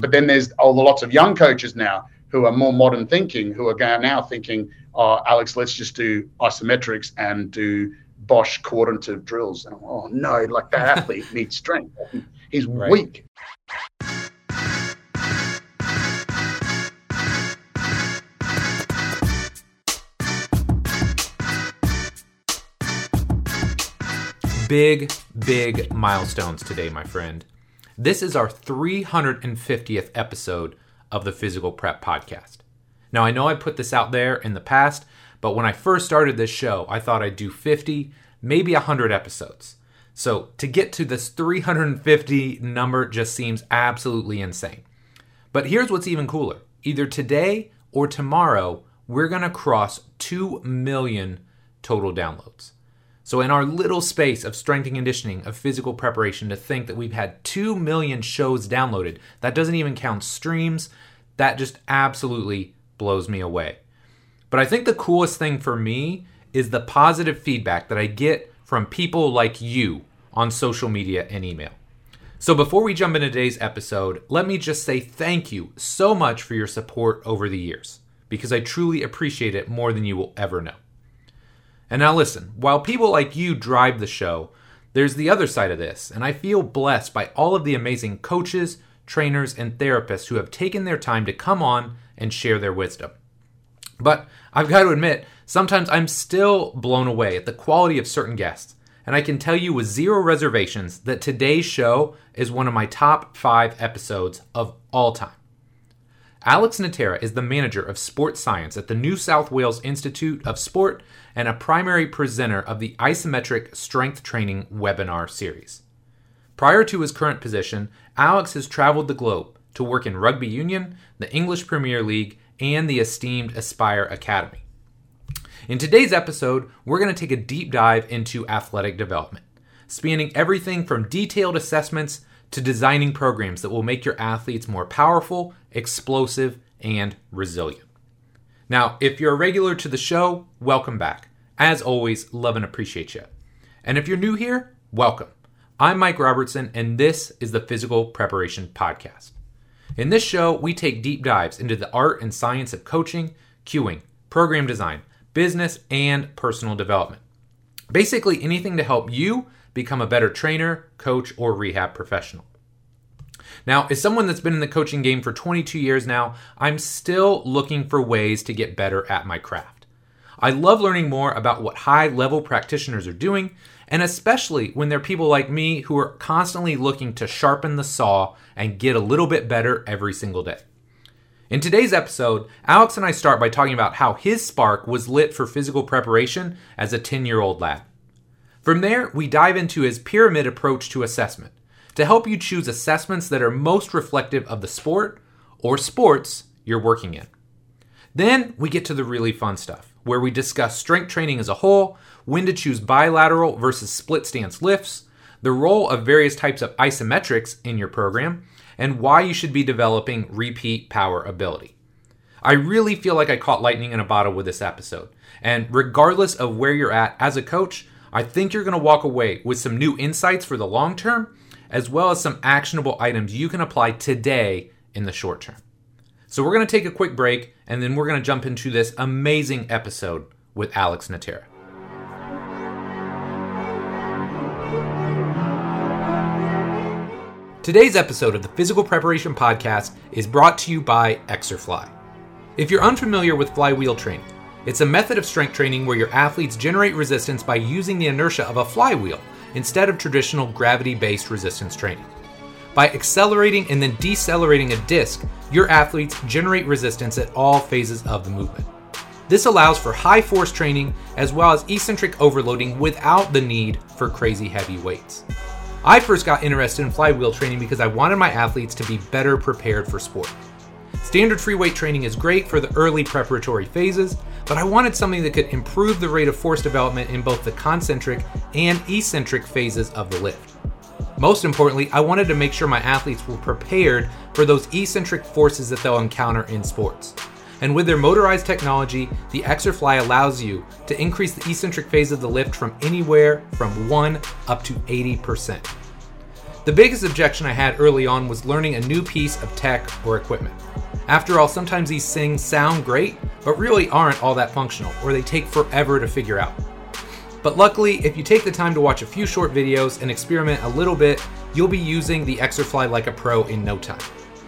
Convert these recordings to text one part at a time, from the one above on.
But then there's all the lots of young coaches now who are more modern thinking, who are now thinking, oh, Alex, let's just do isometrics and do Bosch coordinative drills. And oh no, like that athlete needs strength. He's right. weak. Big, big milestones today, my friend. This is our 350th episode of the Physical Prep Podcast. Now, I know I put this out there in the past, but when I first started this show, I thought I'd do 50, maybe 100 episodes. So to get to this 350 number just seems absolutely insane. But here's what's even cooler either today or tomorrow, we're to cross 2 million total downloads. So, in our little space of strength and conditioning, of physical preparation, to think that we've had 2 million shows downloaded, that doesn't even count streams, that just absolutely blows me away. But I think the coolest thing for me is the positive feedback that I get from people like you on social media and email. So, before we jump into today's episode, let me just say thank you so much for your support over the years, because I truly appreciate it more than you will ever know. And now listen, while people like you drive the show, there's the other side of this, and I feel blessed by all of the amazing coaches, trainers, and therapists who have taken their time to come on and share their wisdom. But I've got to admit, sometimes I'm still blown away at the quality of certain guests, and I can tell you with zero reservations that today's show is one of my top five episodes of all time. Alex Natera is the manager of sports science at the New South Wales Institute of Sport and a primary presenter of the Isometric Strength Training webinar series. Prior to his current position, Alex has traveled the globe to work in rugby union, the English Premier League, and the esteemed Aspire Academy. In today's episode, we're going to take a deep dive into athletic development, spanning everything from detailed assessments to designing programs that will make your athletes more powerful, explosive, and resilient. Now, if you're a regular to the show, welcome back. As always, love and appreciate you. And if you're new here, welcome. I'm Mike Robertson, and this is the Physical Preparation Podcast. In this show, we take deep dives into the art and science of coaching, cueing, program design, business, and personal development. Basically, anything to help you become a better trainer, coach, or rehab professional. Now, as someone that's been in the coaching game for 22 years now, I'm still looking for ways to get better at my craft. I love learning more about what high level practitioners are doing, and especially when they're people like me who are constantly looking to sharpen the saw and get a little bit better every single day. In today's episode, Alex and I start by talking about how his spark was lit for physical preparation as a 10 year old lad. From there, we dive into his pyramid approach to assessment to help you choose assessments that are most reflective of the sport or sports you're working in. Then we get to the really fun stuff, where we discuss strength training as a whole, when to choose bilateral versus split stance lifts, the role of various types of isometrics in your program, and why you should be developing repeat power ability. I really feel like I caught lightning in a bottle with this episode. And regardless of where you're at as a coach, I think you're going to walk away with some new insights for the long term as well as some actionable items you can apply today in the short term. So, we're going to take a quick break and then we're going to jump into this amazing episode with Alex Natera. Today's episode of the Physical Preparation Podcast is brought to you by Exerfly. If you're unfamiliar with flywheel training, it's a method of strength training where your athletes generate resistance by using the inertia of a flywheel instead of traditional gravity based resistance training. By accelerating and then decelerating a disc, your athletes generate resistance at all phases of the movement. This allows for high force training as well as eccentric overloading without the need for crazy heavy weights. I first got interested in flywheel training because I wanted my athletes to be better prepared for sport. Standard free weight training is great for the early preparatory phases, but I wanted something that could improve the rate of force development in both the concentric and eccentric phases of the lift. Most importantly, I wanted to make sure my athletes were prepared for those eccentric forces that they'll encounter in sports. And with their motorized technology, the Exerfly allows you to increase the eccentric phase of the lift from anywhere from 1 up to 80%. The biggest objection I had early on was learning a new piece of tech or equipment. After all, sometimes these things sound great, but really aren't all that functional, or they take forever to figure out. But luckily, if you take the time to watch a few short videos and experiment a little bit, you'll be using the Exerfly like a pro in no time.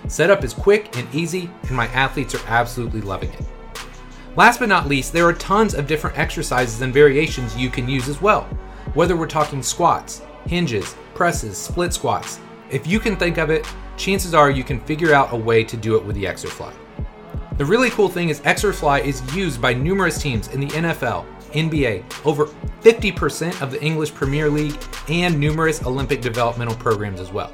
Setup is quick and easy, and my athletes are absolutely loving it. Last but not least, there are tons of different exercises and variations you can use as well. Whether we're talking squats, hinges, presses, split squats, if you can think of it, chances are you can figure out a way to do it with the Exerfly. The really cool thing is Exerfly is used by numerous teams in the NFL, NBA, over 50% of the English Premier League, and numerous Olympic developmental programs as well.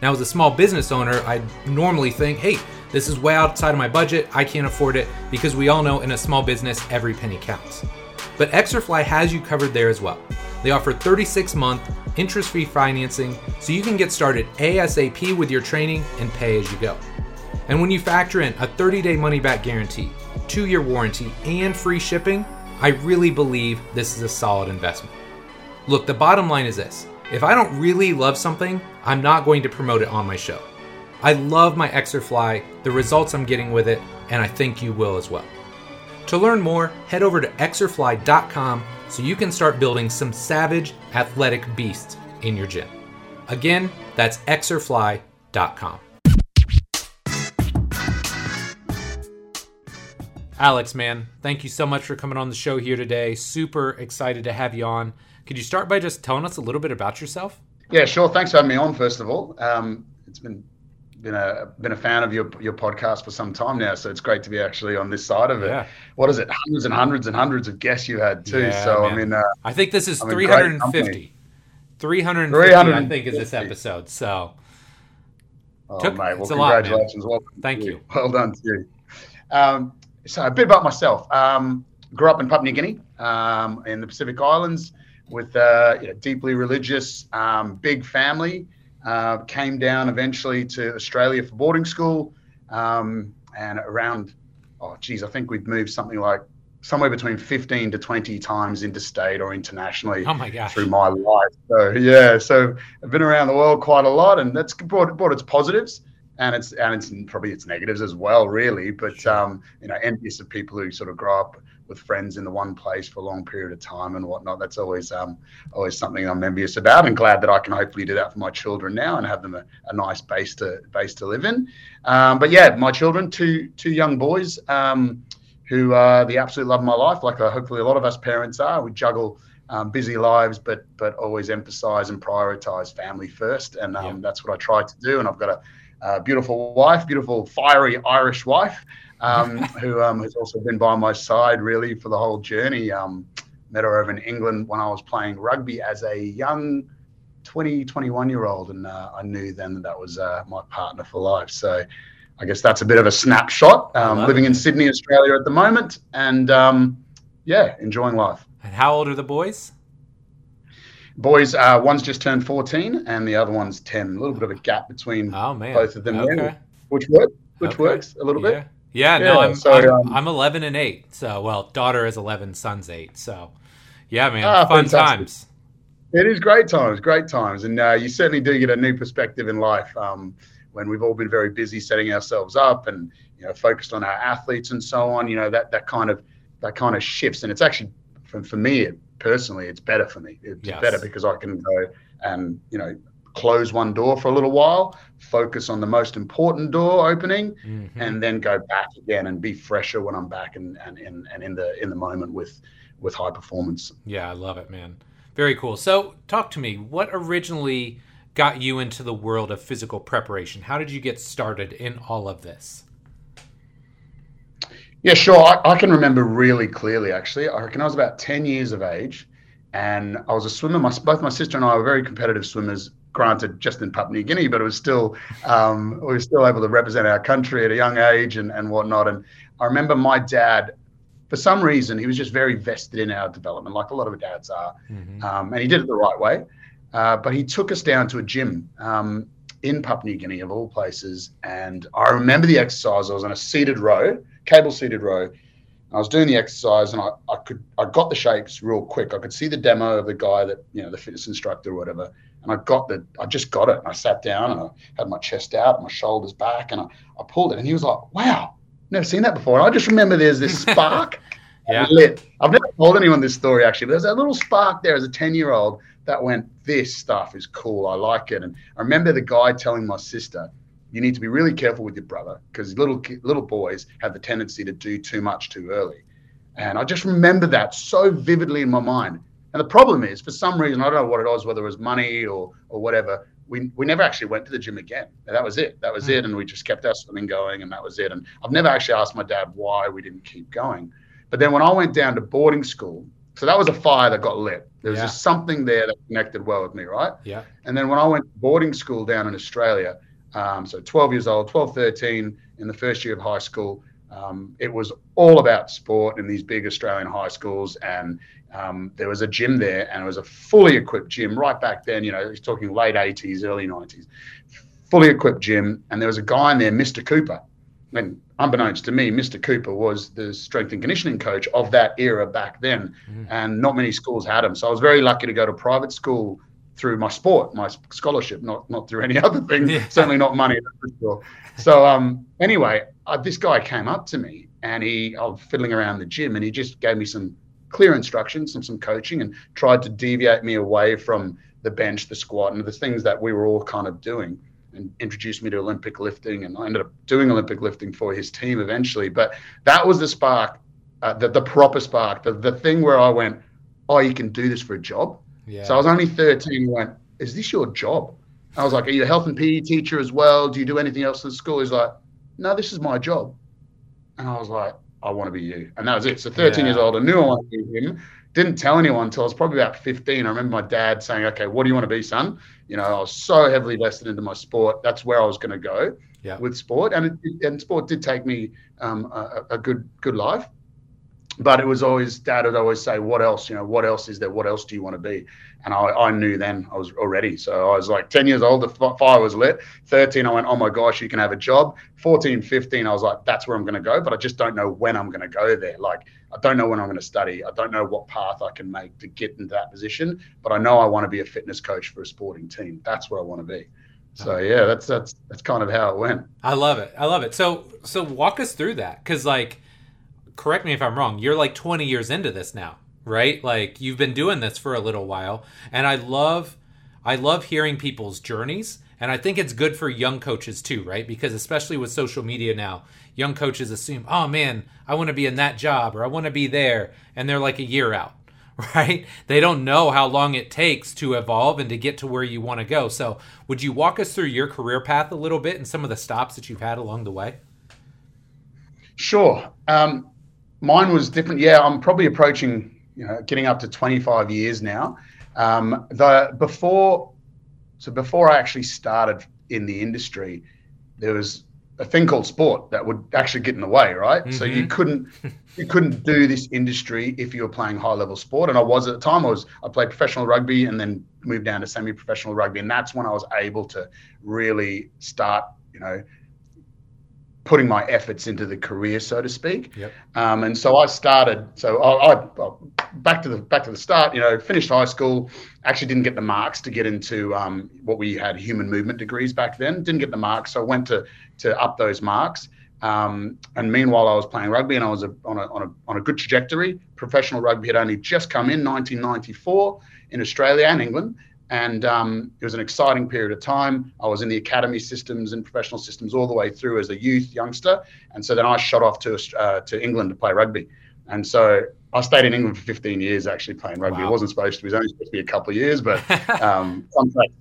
Now, as a small business owner, I normally think, hey, this is way outside of my budget, I can't afford it, because we all know in a small business, every penny counts. But Exerfly has you covered there as well. They offer 36 month interest free financing so you can get started ASAP with your training and pay as you go. And when you factor in a 30 day money back guarantee, two year warranty, and free shipping, I really believe this is a solid investment. Look, the bottom line is this if I don't really love something, I'm not going to promote it on my show. I love my Exerfly, the results I'm getting with it, and I think you will as well. To learn more, head over to exerfly.com so you can start building some savage athletic beasts in your gym. Again, that's exerfly.com. Alex, man, thank you so much for coming on the show here today. Super excited to have you on. Could you start by just telling us a little bit about yourself? Yeah, sure. Thanks for having me on. First of all, um, it's been been a been a fan of your your podcast for some time now, so it's great to be actually on this side of it. Yeah. What is it? Hundreds and hundreds and hundreds of guests you had too. Yeah, so man. I mean, uh, I think this is in great 350. company. 350, I think, is this episode. So, oh, Took- mate, well, a lot, congratulations. Thank to you. Well done to you. Um, so a bit about myself. Um, grew up in Papua New Guinea, um, in the Pacific Islands, with a you know, deeply religious, um, big family. Uh, came down eventually to Australia for boarding school, um, and around, oh geez, I think we'd moved something like somewhere between 15 to 20 times interstate or internationally oh my gosh. through my life. So yeah, so I've been around the world quite a lot, and that's brought, brought its positives and it's and it's probably its negatives as well, really. But um, you know, envious of people who sort of grow up with friends in the one place for a long period of time and whatnot. That's always um, always something I'm envious about, and glad that I can hopefully do that for my children now and have them a, a nice base to base to live in. Um, but yeah, my children, two two young boys. Um, who are the absolute love of my life, like uh, hopefully a lot of us parents are. We juggle um, busy lives, but but always emphasize and prioritize family first, and um, Yeah. that's what I try to do. And I've got a, a beautiful wife, beautiful fiery Irish wife, um, who um, has also been by my side really for the whole journey. Um, met her over in England when I was playing rugby as a young 20, 21 year old, and uh, I knew then that that was uh, my partner for life. So. I guess that's a bit of a snapshot. Um, living it. in Sydney, Australia at the moment, and um, yeah, enjoying life. And how old are the boys? Boys, uh, one's just turned 14 and the other one's 10. A little bit of a gap between Oh man. both of them there, which works, which Okay. works a little yeah. bit. Yeah, no, I'm, so, I'm, um, I'm 11 and 8. So, well, daughter is 11, son's 8. So, yeah, man, Ah, fun fantastic. times. It is great times, great times, and uh, you certainly do get a new perspective in life um, when we've all been very busy setting ourselves up and you know focused on our athletes and so on. You know that that kind of that kind of shifts, and it's actually for, for me it, personally, it's better for me. It's Yes. better because I can go and you know close one door for a little while, focus on the most important door opening, Mhm. and then go back again and be fresher when I'm back and and, and, and in the in the moment with with high performance. Yeah, I love it, man. Very cool. So, talk to me. What originally got you into the world of physical preparation? How did you get started in all of this? Yeah, sure. I, I can remember really clearly, actually. I reckon I was about 10 years of age and I was a swimmer. My, both my sister and I were very competitive swimmers, granted, just in Papua New Guinea, but it was still, um, we were still able to represent our country at a young age and, and whatnot. And I remember my dad, for some reason, he was just very vested in our development, like a lot of dads are. Mhm. Um, and he did it the right way. Uh, but he took us down to a gym um, in Papua New Guinea, of all places. And I remember the exercise. I was on a seated row, cable seated row. I was doing the exercise, and I, I could I got the shakes real quick. I could see the demo of the guy that you know the fitness instructor or whatever, and I got the, I just got it. And I sat down and I had my chest out, and my shoulders back, and I, I pulled it. And he was like, "Wow, never seen that before." And I just remember there's this spark Yeah. lit. I've never told anyone this story actually, but there's that little spark there as a 10 year old that went, This stuff is cool. I like it. And I remember the guy telling my sister, You need to be really careful with your brother because little little boys have the tendency to do too much too early. And I just remember that so vividly in my mind. And the problem is, for some reason, I don't know what it was, whether it was money or or whatever. We, we never actually went to the gym again. That was it. That was Hmm. it. And we just kept our swimming going, and that was it. And I've never actually asked my dad why we didn't keep going. But then when I went down to boarding school, so that was a fire that got lit. There was Yeah. just something there that connected well with me, right? Yeah. And then when I went to boarding school down in Australia, um, so 12 years old, 12, 13, in the first year of high school, um, it was all about sport in these big Australian high schools. And um, there was a gym there, and it was a fully equipped gym right back then, you know, he's talking late 80s, early 90s, fully equipped gym. And there was a guy in there, Mr. Cooper. And unbeknownst to me, Mr. Cooper was the strength and conditioning coach of that era back then. Mhm. And not many schools had him. So I was very lucky to go to private school through my sport, my scholarship, not not through any other thing. Yeah. Certainly not money. that's for sure. So um, anyway, uh, this guy came up to me and he, I was fiddling around the gym and he just gave me some clear instructions and some coaching and tried to deviate me away from the bench, the squat, and the things that we were all kind of doing and introduced me to Olympic lifting. And I ended up doing Olympic lifting for his team eventually. But that was the spark, uh, the, the proper spark, the, the thing where I went, oh, you can do this for a job. Yeah. So I was only 13 and went, is this your job? I was like, are you a health and PE teacher as well? Do you do anything else in school? He's like, no, this is my job. And I was like, I want to be you. And that was it. So 13 years old, I knew I wanted to be him. Didn't tell anyone until I was probably about 15. I remember my dad saying, okay, what do you want to be, son? You know, I was so heavily vested into my sport. That's where I was going to go Yeah. with sport. And, it, and sport did take me um, a, a good, good life. But it was always, dad would always say, what else? You know, what else is there? What else do you want to be? And I, I knew then I was already. So I was like 10 years old, the fire was lit. 13, I went, oh my gosh, you can have a job. 14, 15, I was like, that's where I'm going to go. But I just don't know when I'm going to go there. Like, I don't know when I'm going to study. I don't know what path I can make to get into that position. But I know I want to be a fitness coach for a sporting team. That's where I want to be. So yeah, that's that's that's kind of how it went. I love it. I love it. So so walk us through that cuz like correct me if I'm wrong. You're like 20 years into this now, right? Like you've been doing this for a little while and I love I love hearing people's journeys and I think it's good for young coaches too, right? Because especially with social media now, young coaches assume, "Oh man, I want to be in that job or I want to be there." And they're like a year out. Right? They don't know how long it takes to evolve and to get to where you want to go. So, would you walk us through your career path a little bit and some of the stops that you've had along the way? Sure. Um, mine was different. Yeah, I'm probably approaching, you know, getting up to 25 years now. Um, the before, so before I actually started in the industry, there was a thing called sport that would actually get in the way, right? So you couldn't, you couldn't do this industry if you were playing high level sport. And I was at the time. I was I played professional rugby and then moved down to semi professional rugby, and that's when I was able to really start, you know, putting my efforts into the career, so to speak. Yep. Um, and so I started. So I, I, back to the back to the start. You know, finished high school. Actually, didn't get the marks to get into um, what we had human movement degrees back then. Didn't get the marks, so I went to to up those marks. Um, and meanwhile, I was playing rugby, and I was a, on a on a on a good trajectory. Professional rugby had only just come in 1994 in Australia and England. And um, it was an exciting period of time. I was in the academy systems and professional systems all the way through as a youth youngster, and so then I shot off to uh, to England to play rugby. And so I stayed in England for 15 years actually playing rugby. Wow. It wasn't supposed to. It was only supposed to be a couple of years, but um, contract,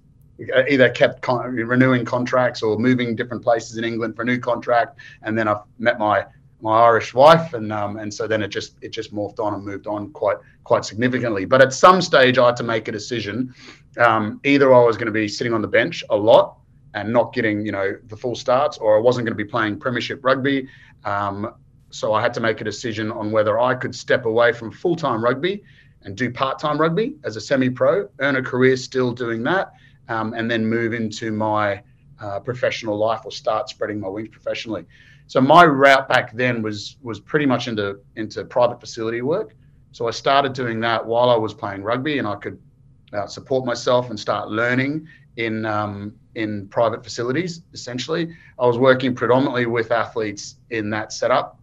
either kept con- renewing contracts or moving different places in England for a new contract. And then I met my my Irish wife, and um, and so then it just it just morphed on and moved on quite quite significantly. But at some stage, I had to make a decision. Um, either I was going to be sitting on the bench a lot and not getting you know the full starts, or I wasn't going to be playing Premiership rugby. Um, so I had to make a decision on whether I could step away from full time rugby and do part time rugby as a semi pro, earn a career still doing that, um, and then move into my uh, professional life or start spreading my wings professionally. So my route back then was was pretty much into into private facility work. So I started doing that while I was playing rugby, and I could uh, support myself and start learning in um, in private facilities. Essentially, I was working predominantly with athletes in that setup.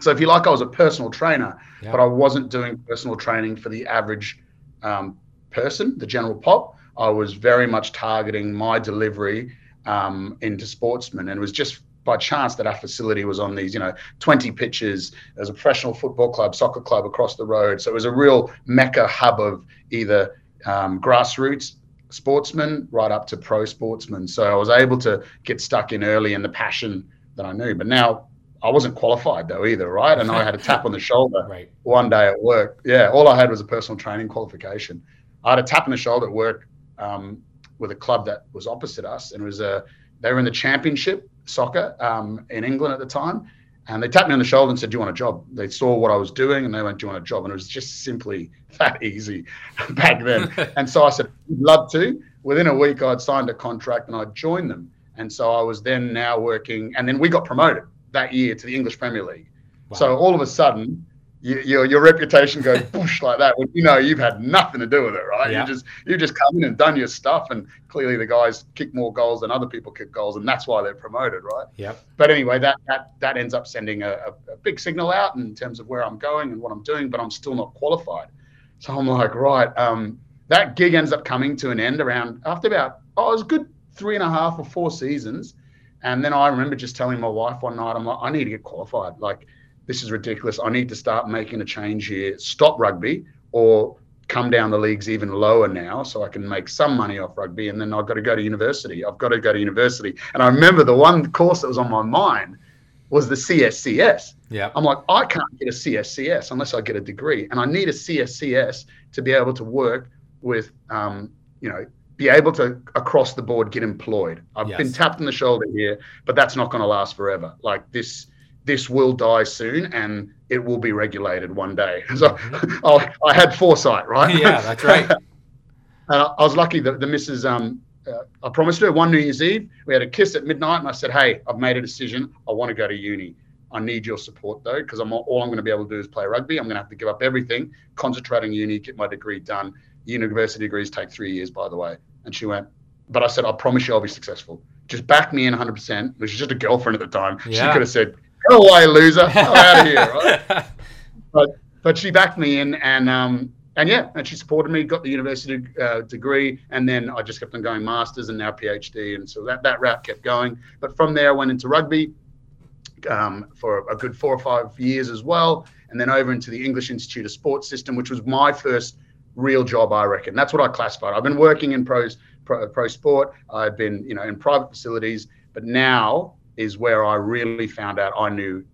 So, if you like, I was a personal trainer, yeah. but I wasn't doing personal training for the average um, person, the general pop. I was very much targeting my delivery um, into sportsmen, and it was just by chance that our facility was on these, you know, 20 pitches. There's a professional football club, soccer club across the road. So it was a real mecca hub of either um, grassroots sportsmen right up to pro sportsmen. So I was able to get stuck in early in the passion that I knew. But now I wasn't qualified though either, right? And I had a tap on the shoulder right. one day at work. Yeah, all I had was a personal training qualification. I had a tap on the shoulder at work um, with a club that was opposite us, and it was a they were in the championship soccer um, in England at the time. And they tapped me on the shoulder and said, Do you want a job? They saw what I was doing and they went, Do you want a job? And it was just simply that easy back then. and so I said, Love to. Within a week, I'd signed a contract and I'd joined them. And so I was then now working. And then we got promoted that year to the English Premier League. Wow. So all of a sudden, you, your your reputation goes bush like that when you know you've had nothing to do with it, right? Yeah. You just you just come in and done your stuff, and clearly the guys kick more goals than other people kick goals, and that's why they're promoted, right? Yeah. But anyway, that that that ends up sending a, a, a big signal out in terms of where I'm going and what I'm doing, but I'm still not qualified. So I'm like, right, um, that gig ends up coming to an end around after about oh, it was good three and a half or four seasons. And then I remember just telling my wife one night, I'm like, I need to get qualified. Like, this is ridiculous. I need to start making a change here. Stop rugby or come down the leagues even lower now so I can make some money off rugby. And then I've got to go to university. I've got to go to university. And I remember the one course that was on my mind was the CSCS. Yeah. I'm like, I can't get a CSCS unless I get a degree. And I need a CSCS to be able to work with, um, you know, be able to across the board get employed. I've yes. been tapped on the shoulder here, but that's not going to last forever. Like this this will die soon and it will be regulated one day. So mm-hmm. I, I, had foresight, right? Yeah, that's right. and I, was lucky that the missus, um, uh, I promised her one New Year's Eve, we had a kiss at midnight and I said, hey, I've made a decision. I want to go to uni. I need your support though, because I'm all I'm going to be able to do is play rugby. I'm going to have to give up everything, concentrate on uni, get my degree done. University degrees take three years, by the way. And she went, but I said, I promise you I'll be successful. Just back me in 100%. Which was just a girlfriend at the time. Yeah. She could have said, go away, loser. I'm out of here, right? but but she backed me in, and um, and yeah, and she supported me. Got the university uh, degree, and then I just kept on going masters and now PhD, and so that that route kept going. But from there, I went into rugby um, for a good four or five years as well, and then over into the English Institute of Sports System, which was my first real job, I reckon. That's what I classified. I've been working in pros, pro, pro sport. I've been, you know, in private facilities, but now is where I really found out I knew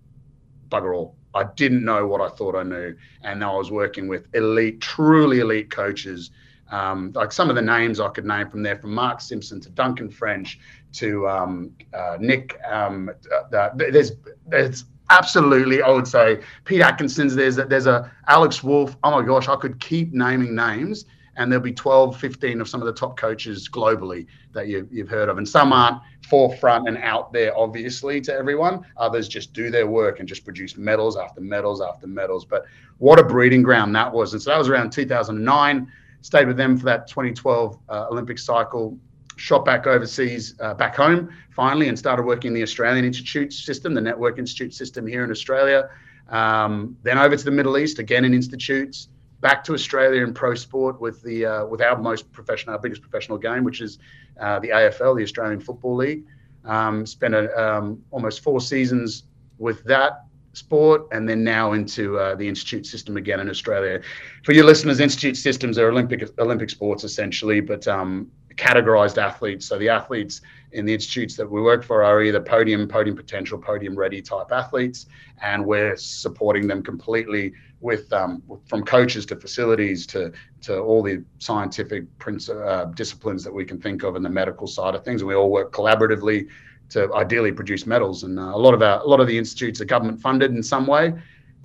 bugger all. I didn't know what I thought I knew. And I was working with elite, truly elite coaches. Um, like some of the names I could name from there, from Mark Simpson to Duncan French to um, uh, Nick. Um, uh, there's there's absolutely, I would say Pete Atkinson's. There's there's a Alex Wolf. Oh my gosh, I could keep naming names and there'll be 12, 15 of some of the top coaches globally that you, you've heard of. And some aren't forefront and out there, obviously, to everyone. Others just do their work and just produce medals after medals after medals. But what a breeding ground that was. And so that was around 2009. Stayed with them for that 2012 uh, Olympic cycle. Shot back overseas, uh, back home finally, and started working in the Australian Institute system, the Network Institute system here in Australia. Um, then over to the Middle East, again in institutes back to Australia in pro sport with the uh, with our most professional, our biggest professional game, which is uh, the AFL, the Australian Football League. Um, spent a, um, almost four seasons with that sport, and then now into uh, the institute system again in Australia. For your listeners, institute systems are Olympic Olympic sports essentially, but um, categorized athletes. So the athletes in the institutes that we work for are either podium, podium potential, podium ready type athletes, and we're supporting them completely with um, from coaches to facilities to to all the scientific uh, disciplines that we can think of in the medical side of things, and we all work collaboratively to ideally produce medals. And uh, a lot of our a lot of the institutes are government funded in some way,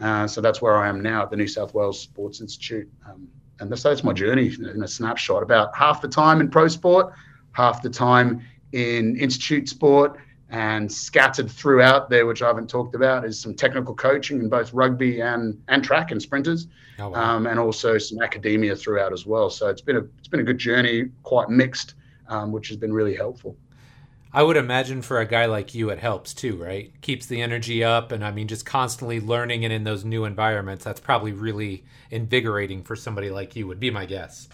uh, so that's where I am now at the New South Wales Sports Institute. Um, and so that's my journey in a snapshot. About half the time in pro sport, half the time in institute sport, And scattered throughout there, which I haven't talked about, is some technical coaching in both rugby and, and track and sprinters, oh, wow. um, and also some academia throughout as well. So it's been a it's been a good journey, quite mixed, um, which has been really helpful. I would imagine for a guy like you, it helps too, right? Keeps the energy up, and I mean, just constantly learning and in those new environments. That's probably really invigorating for somebody like you. Would be my guess.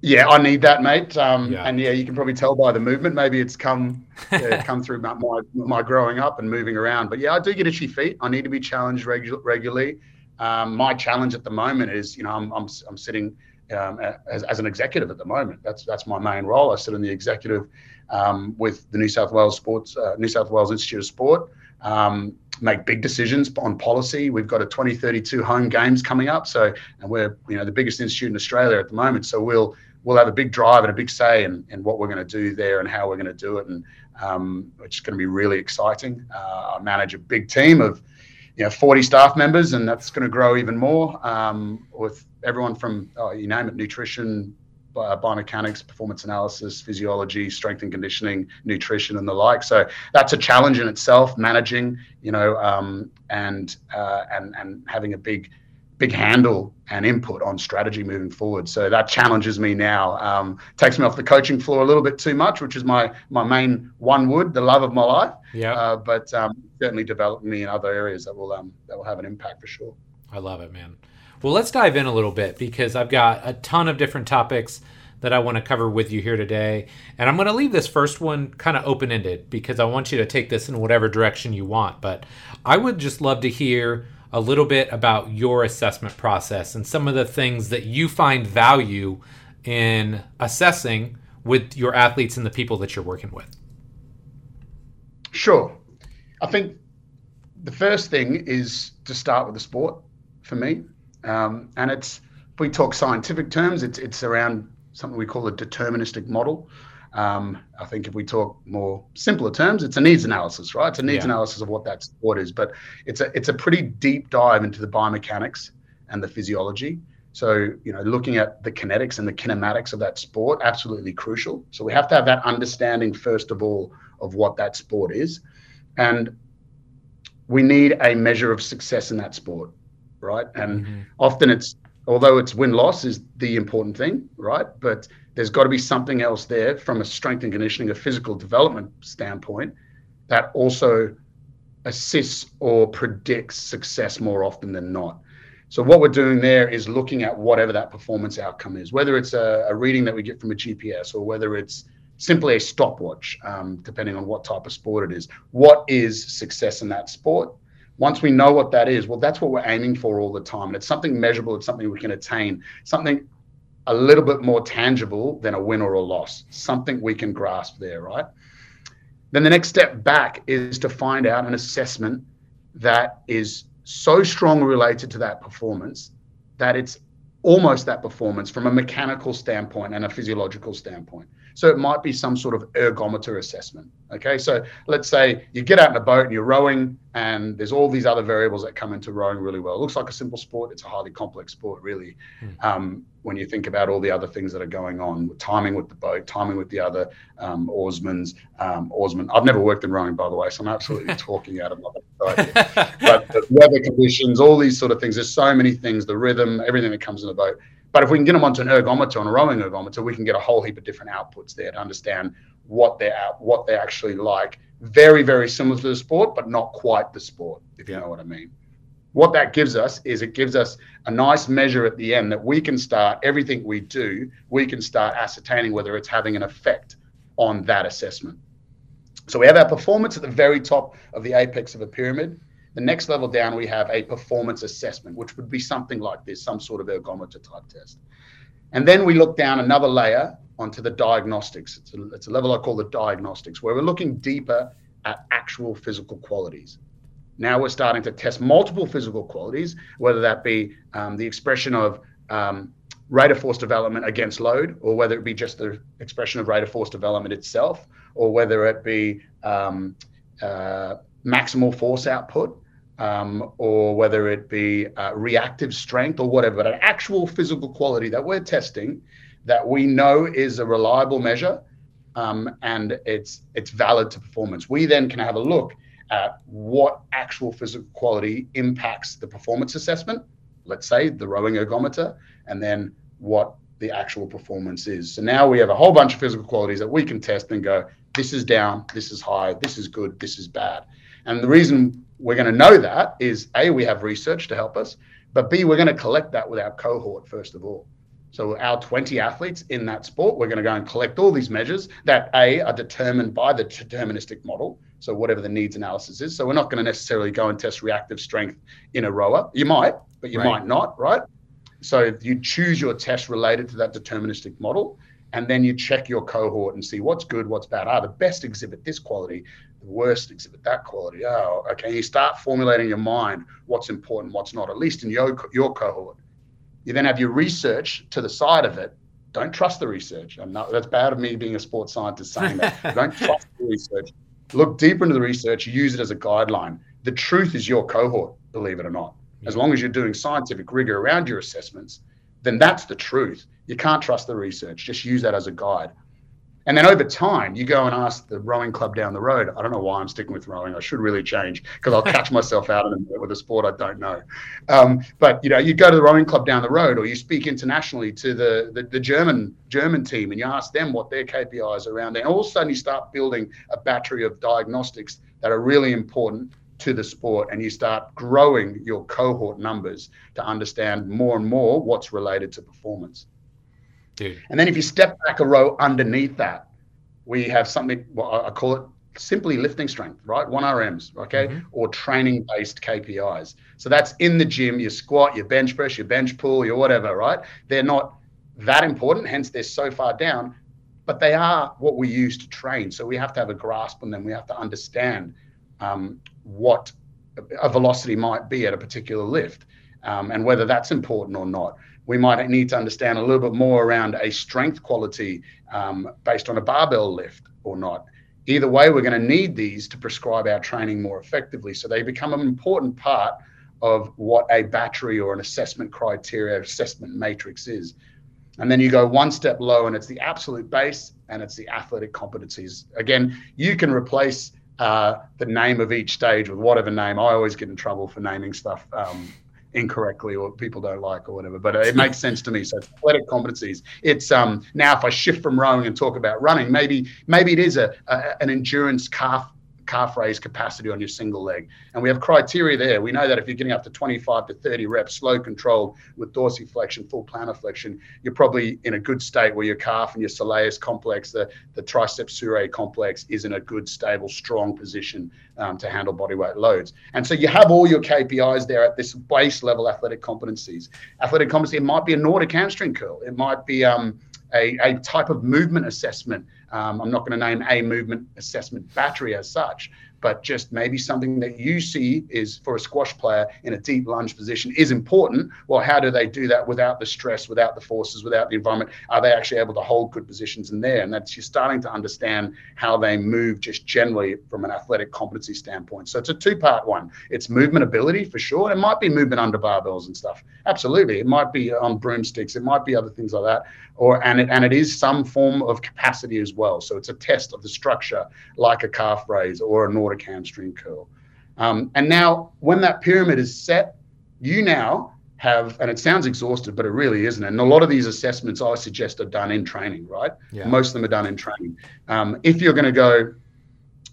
Yeah, I need that, mate. Um, yeah. And yeah, you can probably tell by the movement. Maybe it's come yeah, come through my, my, my growing up and moving around. But yeah, I do get itchy feet. I need to be challenged regu- regularly. Um, my challenge at the moment is, you know, I'm I'm, I'm sitting um, as, as an executive at the moment. That's that's my main role. I sit in the executive um, with the New South Wales Sports uh, New South Wales Institute of Sport. Um, make big decisions on policy. We've got a 2032 home games coming up, so and we're you know the biggest institute in Australia at the moment. So we'll we'll have a big drive and a big say in, in what we're going to do there and how we're going to do it, and um, it's going to be really exciting. Uh, I manage a big team of you know 40 staff members, and that's going to grow even more um, with everyone from oh, you name it, nutrition, biomechanics, performance analysis, physiology, strength and conditioning, nutrition, and the like. So that's a challenge in itself, managing, you know, um, and uh, and and having a big big handle and input on strategy moving forward. So that challenges me now. Um, takes me off the coaching floor a little bit too much, which is my my main one wood, the love of my life. Yeah. Uh, but um, certainly developing me in other areas that will um, that will have an impact for sure. I love it, man. Well, let's dive in a little bit because I've got a ton of different topics that I want to cover with you here today. And I'm going to leave this first one kind of open ended because I want you to take this in whatever direction you want. But I would just love to hear a little bit about your assessment process and some of the things that you find value in assessing with your athletes and the people that you're working with. Sure. I think the first thing is to start with the sport for me. Um, and it's, if we talk scientific terms, it's, it's around something we call a deterministic model. Um, I think if we talk more simpler terms, it's a needs analysis, right? It's a needs yeah. analysis of what that sport is, but it's a it's a pretty deep dive into the biomechanics and the physiology. So you know, looking at the kinetics and the kinematics of that sport, absolutely crucial. So we have to have that understanding first of all of what that sport is, and we need a measure of success in that sport, right? And mm-hmm. often it's although it's win loss is the important thing, right? But there's got to be something else there from a strength and conditioning, a physical development standpoint that also assists or predicts success more often than not. So what we're doing there is looking at whatever that performance outcome is, whether it's a, a reading that we get from a GPS or whether it's simply a stopwatch, um, depending on what type of sport it is. What is success in that sport? Once we know what that is, well, that's what we're aiming for all the time. And it's something measurable, it's something we can attain, something a little bit more tangible than a win or a loss, something we can grasp there, right? Then the next step back is to find out an assessment that is so strongly related to that performance that it's almost that performance from a mechanical standpoint and a physiological standpoint. So it might be some sort of ergometer assessment. Okay, so let's say you get out in a boat and you're rowing, and there's all these other variables that come into rowing really well. It looks like a simple sport. It's a highly complex sport, really. Mm. Um, when you think about all the other things that are going on, with timing with the boat, timing with the other um, oarsmen's um, oarsmen. I've never worked in rowing, by the way, so I'm absolutely talking out of my butt. but the weather conditions, all these sort of things. There's so many things, the rhythm, everything that comes in the boat. But if we can get them onto an ergometer, on a rowing ergometer, we can get a whole heap of different outputs there to understand what they're what they're actually like. Very, very similar to the sport, but not quite the sport, if you know what I mean. What that gives us is it gives us a nice measure at the end that we can start everything we do, we can start ascertaining whether it's having an effect on that assessment. So we have our performance at the very top of the apex of a pyramid. The next level down, we have a performance assessment, which would be something like this, some sort of ergometer type test. And then we look down another layer onto the diagnostics. It's a, it's a level I call the diagnostics, where we're looking deeper at actual physical qualities. Now we're starting to test multiple physical qualities, whether that be um, the expression of um, rate of force development against load, or whether it be just the expression of rate of force development itself, or whether it be um, uh, maximal force output, um, or whether it be uh, reactive strength or whatever, but an actual physical quality that we're testing that we know is a reliable measure um, and it's it's valid to performance. We then can have a look at what actual physical quality impacts the performance assessment. Let's say the rowing ergometer, and then what the actual performance is. So now we have a whole bunch of physical qualities that we can test and go, this is down, this is high, this is good, this is bad. And the reason we're going to know that is A, we have research to help us, but B, we're going to collect that with our cohort first of all. So our 20 athletes in that sport, we're going to go and collect all these measures that A are determined by the deterministic model. So whatever the needs analysis is. So we're not going to necessarily go and test reactive strength in a rower. You might, but you right. might not, right? So you choose your test related to that deterministic model, and then you check your cohort and see what's good, what's bad. Ah, the best exhibit this quality, the worst exhibit that quality. Oh, okay. You start formulating your mind what's important, what's not, at least in your your cohort. You then have your research to the side of it. Don't trust the research. I'm not, that's bad of me being a sports scientist saying that. Don't trust the research. Look deeper into the research. Use it as a guideline. The truth is your cohort, believe it or not. As long as you're doing scientific rigor around your assessments, then that's the truth. You can't trust the research. Just use that as a guide. And then over time, you go and ask the rowing club down the road. I don't know why I'm sticking with rowing. I should really change because I'll catch myself out in a minute with a sport I don't know. Um, but you know, you go to the rowing club down the road, or you speak internationally to the, the, the German German team, and you ask them what their KPIs are around there. And all of a sudden, you start building a battery of diagnostics that are really important to the sport and you start growing your cohort numbers to understand more and more what's related to performance. Dude. And then if you step back a row underneath that, we have something, well, I call it simply lifting strength, right? 1RMs, okay? Mm-hmm. Or training based KPIs. So that's in the gym, your squat, your bench press, your bench pull, your whatever, right? They're not that important, hence they're so far down, but they are what we use to train. So we have to have a grasp on them. We have to understand um, what a velocity might be at a particular lift um, and whether that's important or not. We might need to understand a little bit more around a strength quality um, based on a barbell lift or not. Either way, we're going to need these to prescribe our training more effectively. So they become an important part of what a battery or an assessment criteria, assessment matrix is. And then you go one step low, and it's the absolute base and it's the athletic competencies. Again, you can replace uh, the name of each stage with whatever name. I always get in trouble for naming stuff um, incorrectly or people don't like or whatever. But it makes sense to me. So athletic competencies. It's um, now if I shift from rowing and talk about running, maybe maybe it is a, a an endurance calf calf raise capacity on your single leg. And we have criteria there. We know that if you're getting up to 25 to 30 reps, slow controlled with dorsiflexion, full plantar flexion, you're probably in a good state where your calf and your soleus complex, the, the triceps surae complex, is in a good, stable, strong position um, to handle bodyweight loads. And so you have all your KPIs there at this base level athletic competencies. Athletic competency, it might be a Nordic hamstring curl. It might be um, a, a type of movement assessment um, I'm not going to name a movement assessment battery as such, but just maybe something that you see is for a squash player in a deep lunge position is important. Well, how do they do that without the stress, without the forces, without the environment? Are they actually able to hold good positions in there? And that's you're starting to understand how they move just generally from an athletic competency standpoint. So it's a two-part one. It's movement ability for sure. It might be movement under barbells and stuff. Absolutely. It might be on broomsticks. It might be other things like that. Or and it and it is some form of capacity as well. So it's a test of the structure like a calf raise or a Nordic hamstring curl. Um, and now, when that pyramid is set, you now have, and it sounds exhaustive, but it really isn't. And a lot of these assessments I suggest are done in training, right? Yeah. Most of them are done in training. Um, if you're going to go,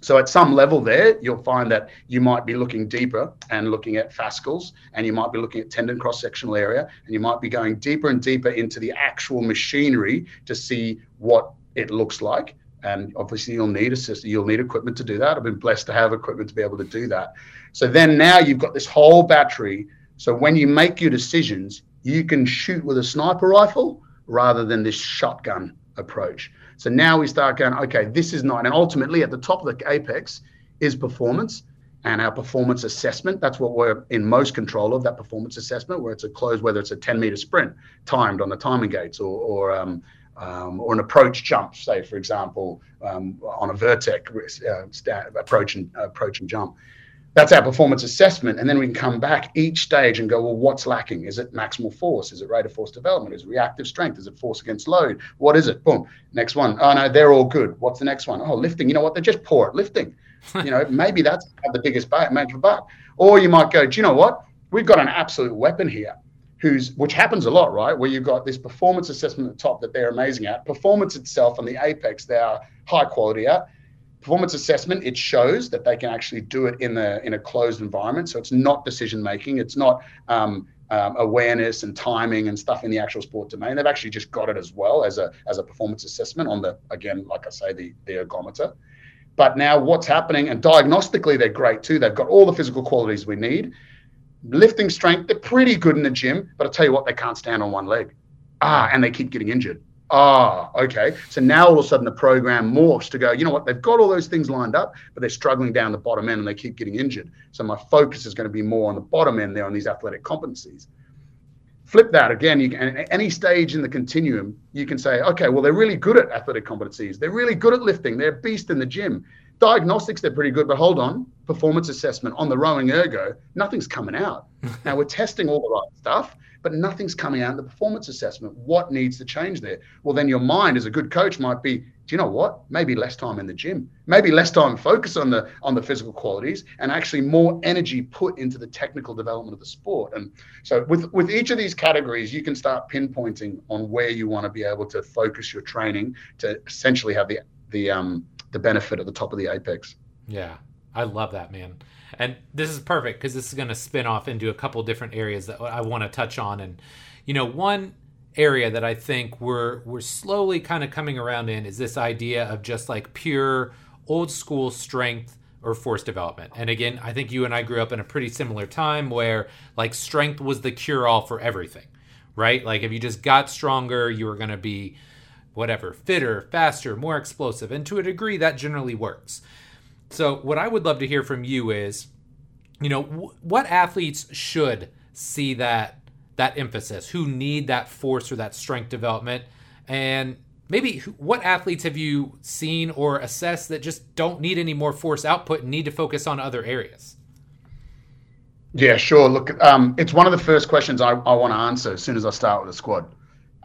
so at some level there, you'll find that you might be looking deeper and looking at fascicles, and you might be looking at tendon cross sectional area, and you might be going deeper and deeper into the actual machinery to see what it looks like and obviously you'll need a system you'll need equipment to do that. I've been blessed to have equipment to be able to do that. So then now you've got this whole battery. So when you make your decisions you can shoot with a sniper rifle rather than this shotgun approach. So now we start going okay this is not and ultimately at the top of the apex is performance and our performance assessment. That's what we're in most control of that performance assessment where it's a close whether it's a 10 meter sprint timed on the timing gates or, or um, um, or an approach jump, say, for example, um, on a Vertec uh, approach and approach and jump. that's our performance assessment. And then we can come back each stage and go, well, what's lacking? Is it maximal force? Is it rate of force development? Is it reactive strength? Is it force against load? What is it? Boom. Next one. Oh, no, they're all good. What's the next one? Oh, lifting. You know what? They're just poor at lifting. you know, maybe that's the biggest bang for buck. Or you might go, do you know what? We've got an absolute weapon here. Who's, which happens a lot, right? Where you've got this performance assessment at the top that they're amazing at. Performance itself on the apex, they are high quality at. Performance assessment it shows that they can actually do it in the in a closed environment. So it's not decision making. It's not um, um, awareness and timing and stuff in the actual sport domain. They've actually just got it as well as a as a performance assessment on the again like i say the the ergometer. But now what's happening and diagnostically they're great too. They've got all the physical qualities we need lifting strength they're pretty good in the gym but i tell you what they can't stand on one leg ah and they keep getting injured Ah, okay. So now all of a sudden the program morphs to go, you know what, they've got all those things lined up, but they're struggling down the bottom end and they keep getting injured. So my focus is going to be more on the bottom end there on these athletic competencies. Flip that again, you can at any stage in the continuum, you can say, okay, well, they're really good at athletic competencies. They're really good at lifting. They're a beast in the gym. Diagnostics, they're pretty good, but hold on, performance assessment on the rowing ergo, nothing's coming out. now we're testing all the right stuff but nothing's coming out in the performance assessment. What needs to change there? Well, then your mind as a good coach might be, do you know what? Maybe less time in the gym, maybe less time focus on the on the physical qualities, and actually more energy put into the technical development of the sport. And so, with with each of these categories, you can start pinpointing on where you want to be able to focus your training to essentially have the the um benefit at the top of the apex. Yeah, I love that, man. And this is perfect because this is going to spin off into a couple different areas that I want to touch on. And, you know, one area that I think we're we're slowly kind of coming around in is this idea of just like pure old school strength or force development. And again, I think you and I grew up in a pretty similar time where like strength was the cure all for everything, right? Like if you just got stronger, you were going to be whatever, fitter, faster, more explosive. And to a degree that generally works. So, what I would love to hear from you is, you know, what athletes should see that that emphasis, who need that force or that strength development, and maybe what athletes have you seen or assessed that just don't need any more force output and need to focus on other areas? Yeah, sure. Look, um, it's one of the first questions I, I want to answer as soon as I start with a squad.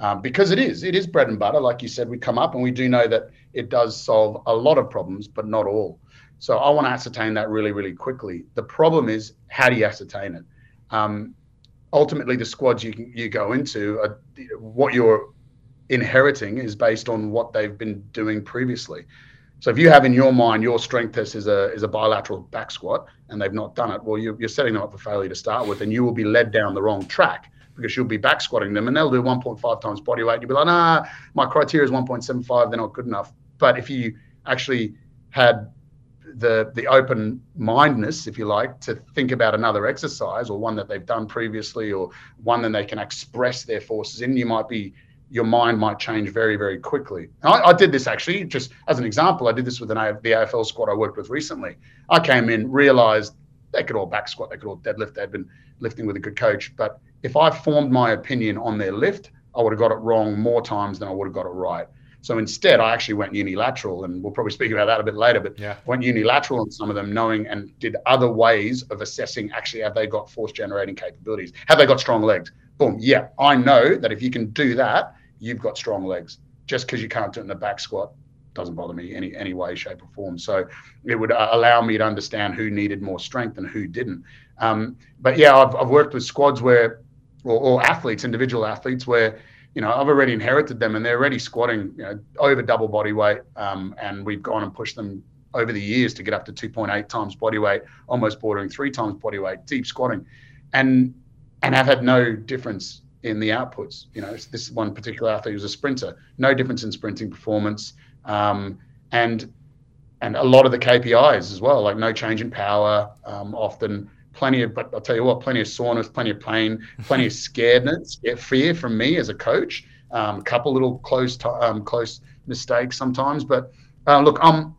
Um, because it is, it is bread and butter. Like you said, we come up and we do know that it does solve a lot of problems, but not all. So I want to ascertain that really, really quickly. The problem is, how do you ascertain it? Um, ultimately, the squads you you go into, are, what you're inheriting is based on what they've been doing previously. So if you have in your mind your strength test is a is a bilateral back squat and they've not done it, well, you're, you're setting them up for failure to start with, and you will be led down the wrong track because you'll be back squatting them and they'll do 1.5 times body weight. You'll be like, nah, my criteria is 1.75, they're not good enough. But if you actually had the the open mindedness, if you like, to think about another exercise or one that they've done previously or one that they can express their forces in, you might be your mind might change very very quickly. I, I, did this actually just as an example. I did this with an the AFL squad I worked with recently. I came in, realized they could all back squat, they could all deadlift. They'd been lifting with a good coach, but if I formed my opinion on their lift, I would have got it wrong more times than I would have got it right. So instead, I actually went unilateral, and we'll probably speak about that a bit later. But yeah. went unilateral on some of them, knowing and did other ways of assessing actually have they got force generating capabilities? Have they got strong legs? Boom. Yeah, I know that if you can do that, you've got strong legs. Just because you can't do it in the back squat doesn't bother me any any way, shape, or form. So it would uh, allow me to understand who needed more strength and who didn't. Um, but yeah, I've, I've worked with squads where, or, or athletes, individual athletes, where you know, I've already inherited them and they're already squatting, you know, over double body weight. Um, and we've gone and pushed them over the years to get up to 2.8 times body weight, almost bordering three times body weight, deep squatting, and and have had no difference in the outputs. You know, this one particular athlete was a sprinter, no difference in sprinting performance, um, and and a lot of the KPIs as well, like no change in power, um, often plenty of, but I'll tell you what, plenty of soreness, plenty of pain, plenty of scaredness, fear from me as a coach. Um, a couple little close, um, close mistakes sometimes, but uh, look, I'm,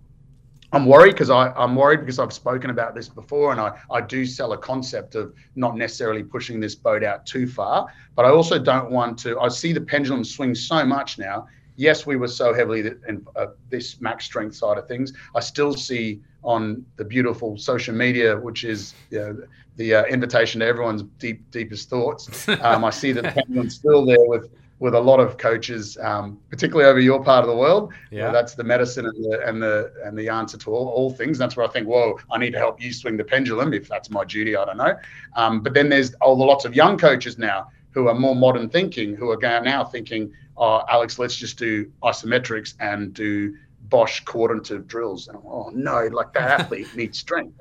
I'm worried because I'm worried because I've spoken about this before, and I, I do sell a concept of not necessarily pushing this boat out too far. But I also don't want to. I see the pendulum swing so much now yes, we were so heavily in uh, this max strength side of things. I still see on the beautiful social media, which is you know, the uh, invitation to everyone's deep deepest thoughts. Um, I see that the still there with with a lot of coaches, um, particularly over your part of the world. Yeah, that's the medicine and the and the and the answer to all, all things. That's where I think, whoa, I need to help you swing the pendulum if that's my duty. I don't know. Um, but then there's all the lots of young coaches now who are more modern thinking, who are now thinking, oh, Alex, let's just do isometrics and do Bosch coordinative drills. And oh no, like that athlete needs strength.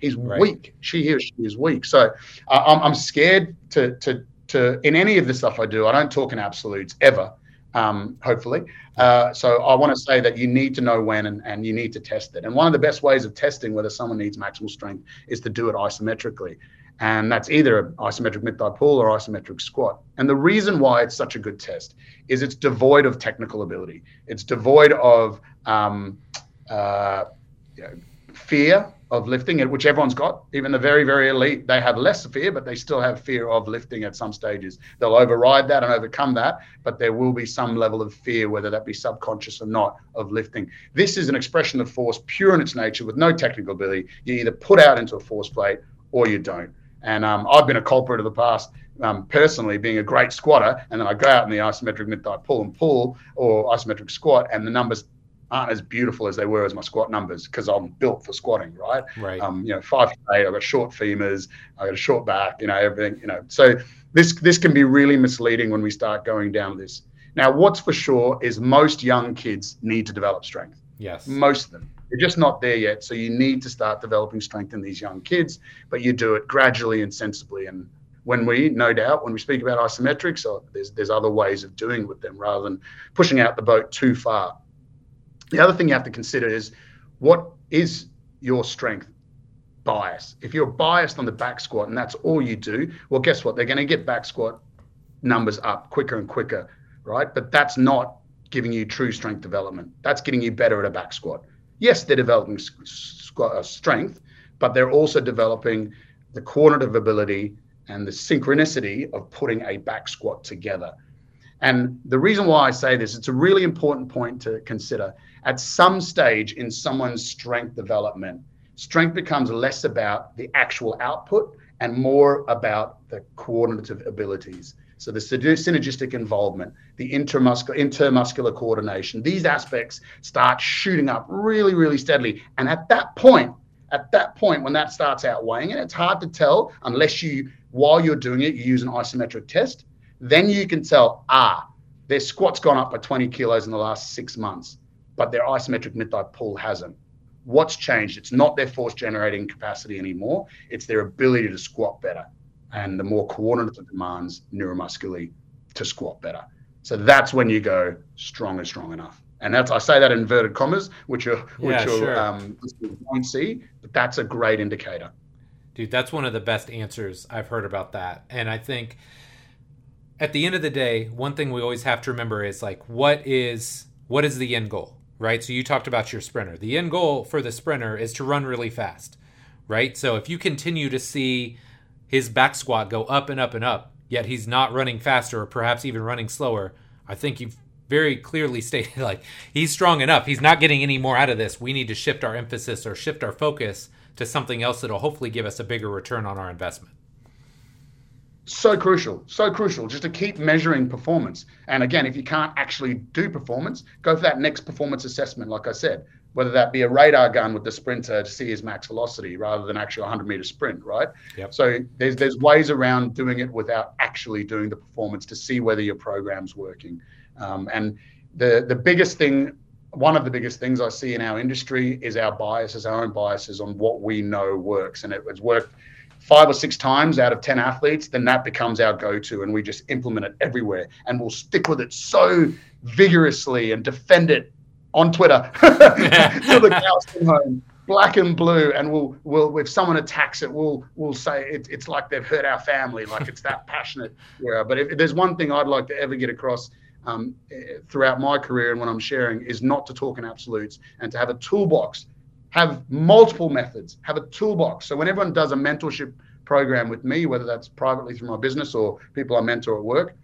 He's right. weak. She, he or she is weak. So uh, I'm, I'm scared to to to in any of the stuff I do. I don't talk in absolutes ever. Um, hopefully. Uh, so I want to say that you need to know when and, and you need to test it. And one of the best ways of testing whether someone needs maximal strength is to do it isometrically. And that's either an isometric mid-thigh pull or isometric squat. And the reason why it's such a good test is it's devoid of technical ability. It's devoid of um, uh, you know, fear of lifting, it, which everyone's got. Even the very, very elite, they have less fear, but they still have fear of lifting at some stages. They'll override that and overcome that, but there will be some level of fear, whether that be subconscious or not, of lifting. This is an expression of force pure in its nature with no technical ability. You either put out into a force plate or you don't. And um, I've been a culprit of the past, um, personally, being a great squatter, and then I go out in the isometric mid-thigh pull and pull or isometric squat, and the numbers aren't as beautiful as they were as my squat numbers because I'm built for squatting, right? Right. Um, you know, five eight. I've got short femurs. I've got a short back. You know, everything. You know, so this this can be really misleading when we start going down this. Now, what's for sure is most young kids need to develop strength. Yes. Most of them. You're just not there yet. So you need to start developing strength in these young kids, but you do it gradually and sensibly. And when we, no doubt, when we speak about isometrics, oh, there's there's other ways of doing with them rather than pushing out the boat too far. The other thing you have to consider is what is your strength bias? If you're biased on the back squat and that's all you do, well, guess what? They're going to get back squat numbers up quicker and quicker, right? But that's not giving you true strength development. That's getting you better at a back squat yes, they're developing uh, strength, but they're also developing the coordinative ability and the synchronicity of putting a back squat together. And the reason why I say this, it's a really important point to consider. At some stage in someone's strength development, strength becomes less about the actual output and more about the coordinative abilities. So the synergistic involvement, the intermuscular, intermuscular coordination, these aspects start shooting up really, really steadily. And at that point, at that point, when that starts outweighing it, it's hard to tell unless you, while you're doing it, you use an isometric test. Then you can tell, ah, their squat's gone up by 20 kilos in the last six months, but their isometric mid-thigh pull hasn't. What's changed? It's not their force generating capacity anymore. It's their ability to squat better and the more coordinative demands neuromuscularly to squat better. So that's when you go strong and strong enough. And that's I say that in inverted commas, which are which yeah, sure. um, won't see, but that's a great indicator. Dude, that's one of the best answers I've heard about that. And I think at the end of the day, one thing we always have to remember is like what is what is the end goal, right? So you talked about your sprinter. The end goal for the sprinter is to run really fast, right? So if you continue to see his back squat go up and up and up, yet he's not running faster or perhaps even running slower, I think you've very clearly stated like he's strong enough. He's not getting any more out of this. We need to shift our emphasis or shift our focus to something else that'll hopefully give us a bigger return on our investment. So crucial, so crucial just to keep measuring performance. And again, if you can't actually do performance, go for that next performance assessment, like I said whether that be a radar gun with the sprinter to see his max velocity rather than actually a 100 meter sprint, right? Yep. So there's there's ways around doing it without actually doing the performance to see whether your program's working. Um, and the the biggest thing, one of the biggest things I see in our industry is our biases, our own biases on what we know works, and it, it's worked five or six times out of 10 athletes, then that becomes our go to. And we just implement it everywhere. And we'll stick with it so vigorously and defend it on Twitter till the cows come home, black and blue, and we'll we'll if someone attacks it, we'll we'll say it, it's like they've hurt our family, like it's that passionate. Yeah, but if, if, there's one thing I'd like to ever get across um, throughout my career and when I'm sharing is not to talk in absolutes and to have a toolbox, have multiple methods, have a toolbox. So when everyone does a mentorship program with me, whether that's privately through my business or people I mentor at work,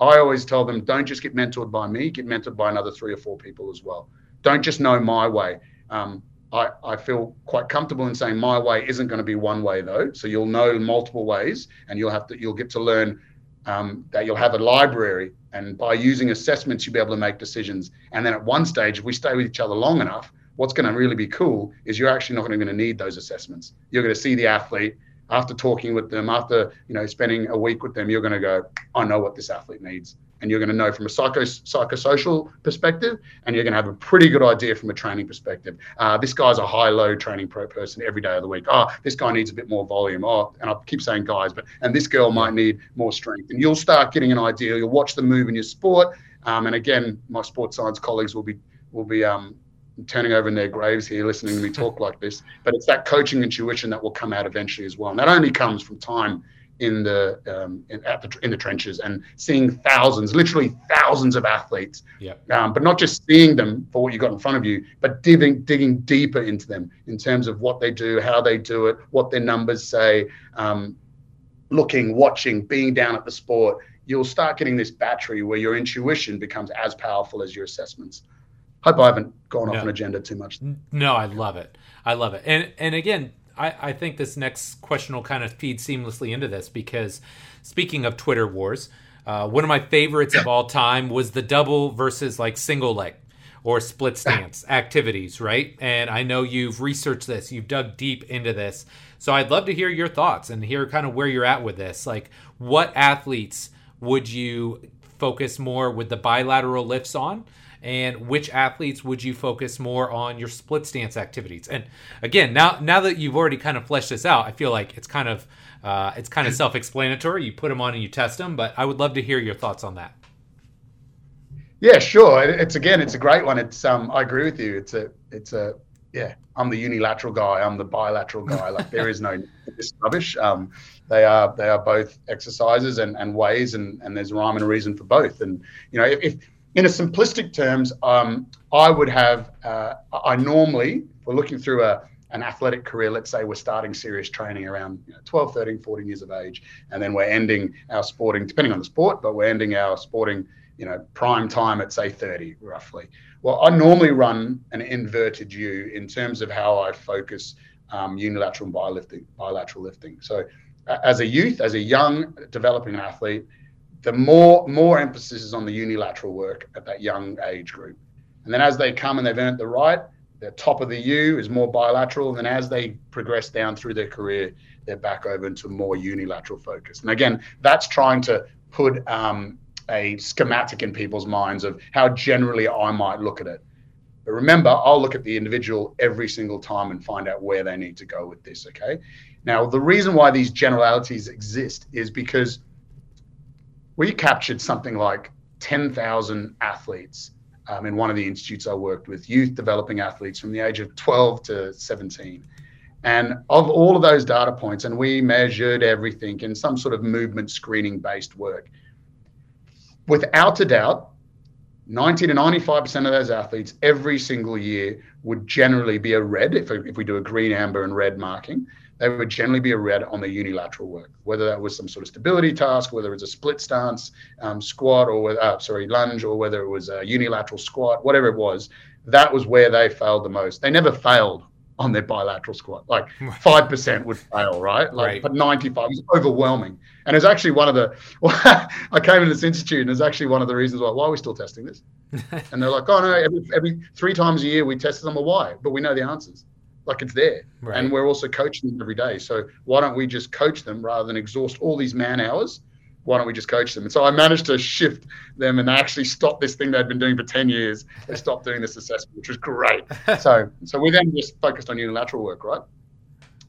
I always tell them, don't just get mentored by me, get mentored by another three or four people as well. Don't just know my way. Um, I, I feel quite comfortable in saying my way isn't going to be one way though. So you'll know multiple ways, and you'll have to you'll get to learn um, that you'll have a library, and by using assessments, you'll be able to make decisions. And then at one stage, if we stay with each other long enough, what's going to really be cool is you're actually not going to need those assessments. You're going to see the athlete after talking with them, after you know spending a week with them. You're going to go, I know what this athlete needs, and you're going to know from a psycho psychosocial perspective, and you're going to have a pretty good idea from a training perspective. Uh, this guy's a high-low training pro person every day of the week. Oh, this guy needs a bit more volume. Oh, and I keep saying guys, but and this girl might need more strength. And you'll start getting an idea. You'll watch the move in your sport. Um, and again, my sports science colleagues will be will be um, turning over in their graves here listening to me talk like this. But it's that coaching intuition that will come out eventually as well. And that only comes from time in the um, in, at the in the trenches and seeing thousands, literally thousands of athletes. Yeah. Um, but not just seeing them for what you got in front of you, but digging digging deeper into them in terms of what they do, how they do it, what their numbers say. Um, looking, watching, being down at the sport, you'll start getting this battery where your intuition becomes as powerful as your assessments hope I haven't gone off no. an agenda too much. No, I love it. I love it. And and again, I, I think this next question will kind of feed seamlessly into this because speaking of Twitter wars, uh, one of my favorites of all time was the double versus like single leg or split stance activities, right? And I know you've researched this, you've dug deep into this. So I'd love to hear your thoughts and hear kind of where you're at with this. Like, what athletes would you focus more with the bilateral lifts on? And which athletes would you focus more on your split stance activities? And again now now that you've already kind of fleshed this out i feel like it's kind of uh, it's kind of self-explanatory. You put them on and you test them but i would love to hear your thoughts on that. Yeah sure. It's again it's a great one. It's um i agree with you. It's a it's a yeah i'm the unilateral guy. I'm the bilateral guy. Like there is no this rubbish. Um they are they are both exercises and, and ways and, and there's a rhyme and a reason for both. And you know if, if in a simplistic terms, um, I would have, uh, I normally, we're looking through a, an athletic career, let's say we're starting serious training around you know, 12, 13, 14 years of age, and then we're ending our sporting, depending on the sport, but we're ending our sporting, you know, prime time at say 30 roughly. Well, I normally run an inverted U in terms of how I focus um, unilateral and bilateral, bilateral lifting. So as a youth, as a young developing athlete, the more more emphasis is on the unilateral work at that young age group. And then as they come and they've earned the right, the top of the U is more bilateral. And then as they progress down through their career, they're back over into more unilateral focus. And again, that's trying to put um, a schematic in people's minds of how generally I might look at it. But remember, I'll look at the individual every single time and find out where they need to go with this. Okay. Now, the reason why these generalities exist is because we captured something like 10,000 athletes um, in one of the institutes I worked with, youth developing athletes from the age of 12 to 17. And of all of those data points, and we measured everything in some sort of movement screening based work, without a doubt, 90 to 95% of those athletes every single year would generally be a red if, if we do a green, amber, and red marking they would generally be a red on the unilateral work, whether that was some sort of stability task, whether it was a split stance um, squat or whether, uh, sorry, lunge, or whether it was a unilateral squat, whatever it was. That was where they failed the most. They never failed on their bilateral squat. Like five percent would fail, right? Like, right. but ninety-five was overwhelming. And it's actually one of the. Well, I came into this institute, and it's actually one of the reasons why. Why are we still testing this? and they're like, oh no, every, every three times a year we test them. Well, why? But we know the answers like it's there. Right. and we're also coaching them every day. So why don't we just coach them rather than exhaust all these man hours? Why don't we just coach them? And so i managed to shift them and they actually stop this thing they'd been doing for 10 years. They stopped doing this assessment which was great. So so we then just focused on unilateral work right?